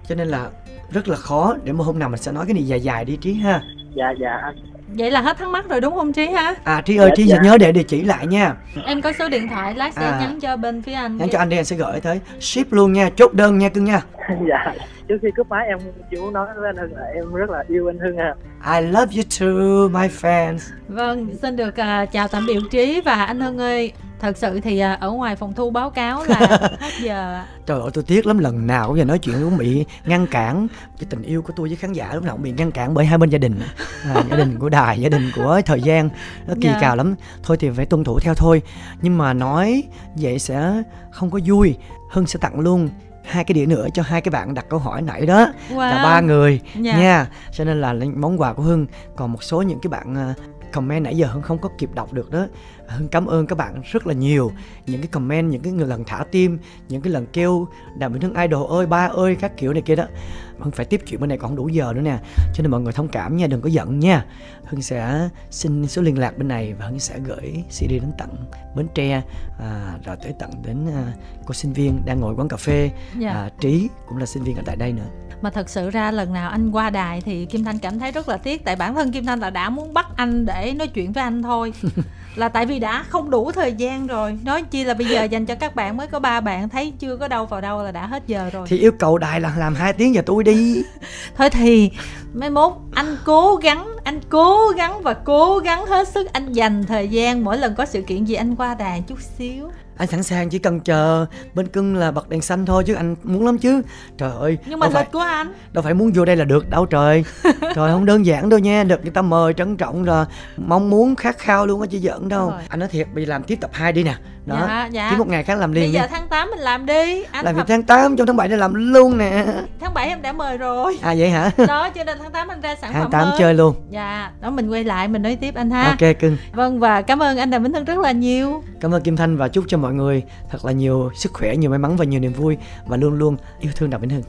Cho nên là rất là khó để mà hôm nào mình sẽ nói cái này dài dài đi trí ha. Dạ dạ. Anh vậy là hết thắc mắc rồi đúng không trí ha? À trí ơi dạ, trí dạ. nhớ để địa chỉ lại nha. Em có số điện thoại lát sẽ à. nhắn cho bên phía anh nhắn cho anh đi anh sẽ gửi tới. Ship luôn nha chốt đơn nha cưng nha. Dạ. Trước khi cúp máy em chỉ muốn nói với anh Hưng là em rất là yêu anh Hưng ha. I love you too my fans vâng xin được uh, chào tạm biệt trí và anh Hưng ơi thật sự thì à, ở ngoài phòng thu báo cáo là hết giờ trời ơi tôi tiếc lắm lần nào cũng giờ nói chuyện cũng bị ngăn cản cái tình yêu của tôi với khán giả lúc nào cũng bị ngăn cản bởi hai bên gia đình à, gia đình của đài gia đình của thời gian nó kỳ yeah. Dạ. cào lắm thôi thì phải tuân thủ theo thôi nhưng mà nói vậy sẽ không có vui hưng sẽ tặng luôn hai cái đĩa nữa cho hai cái bạn đặt câu hỏi nãy đó wow. là ba người yeah. Dạ. nha cho nên là món quà của hưng còn một số những cái bạn à, comment nãy giờ hưng không có kịp đọc được đó. Hưng cảm ơn các bạn rất là nhiều. Những cái comment, những cái người lần thả tim những cái lần kêu đàm vĩnh hưng idol ơi, ba ơi, các kiểu này kia đó hưng phải tiếp chuyện bên này còn không đủ giờ nữa nè. Cho nên mọi người thông cảm nha đừng có giận nha. Hưng sẽ xin số liên lạc bên này và hưng sẽ gửi cd đến tận bến tre. À, rồi tới tận đến à, cô sinh viên đang ngồi quán cà phê. Yeah. Dạ. à, trí cũng là sinh viên ở tại đây nữa. Mà thật sự ra lần nào anh qua đài thì kim thanh cảm thấy rất là tiếc tại bản thân kim thanh là đã muốn bắt anh để nói chuyện với anh thôi là tại vì đã không đủ thời gian rồi. Nói chi là bây giờ dành cho các bạn mới có ba bạn thấy chưa có đâu vào đâu là đã hết giờ rồi. Thì yêu cầu đài là làm hai tiếng giờ tôi đi. Thôi thì mai mốt anh cố gắng anh cố gắng và cố gắng hết sức anh dành thời gian mỗi lần có sự kiện gì anh qua đài chút xíu anh sẵn sàng chỉ cần chờ bên cưng là bật đèn xanh thôi chứ anh muốn lắm chứ. Trời ơi nhưng mà lịch của anh. đâu phải muốn vô đây là được đâu trời. Trời không đơn giản đâu nha được người ta mời trân trọng rồi mong muốn khát khao luôn á chứ giỡn đâu. Anh nói thiệt bây làm tiếp tập 2 đi nè đó dạ, dạ. kiếm một ngày khác làm liền bây giờ tháng 8 mình làm đi. Anh làm việc tháng 8 trong tháng 7 này làm luôn nè. Tháng 7 em đã mời rồi. À vậy hả? Đó cho nên tháng 8 anh ra sản tháng phẩm 8 mới. chơi luôn. Dạ đó mình quay lại mình nói tiếp anh ha. Ok cưng. Vâng và cảm ơn anh đàm vĩnh thân rất là nhiều. Cảm ơn kim thanh và chúc cho mọi người thật là nhiều sức khỏe nhiều may mắn và nhiều niềm vui. Và luôn luôn yêu thương đàm vĩnh hưng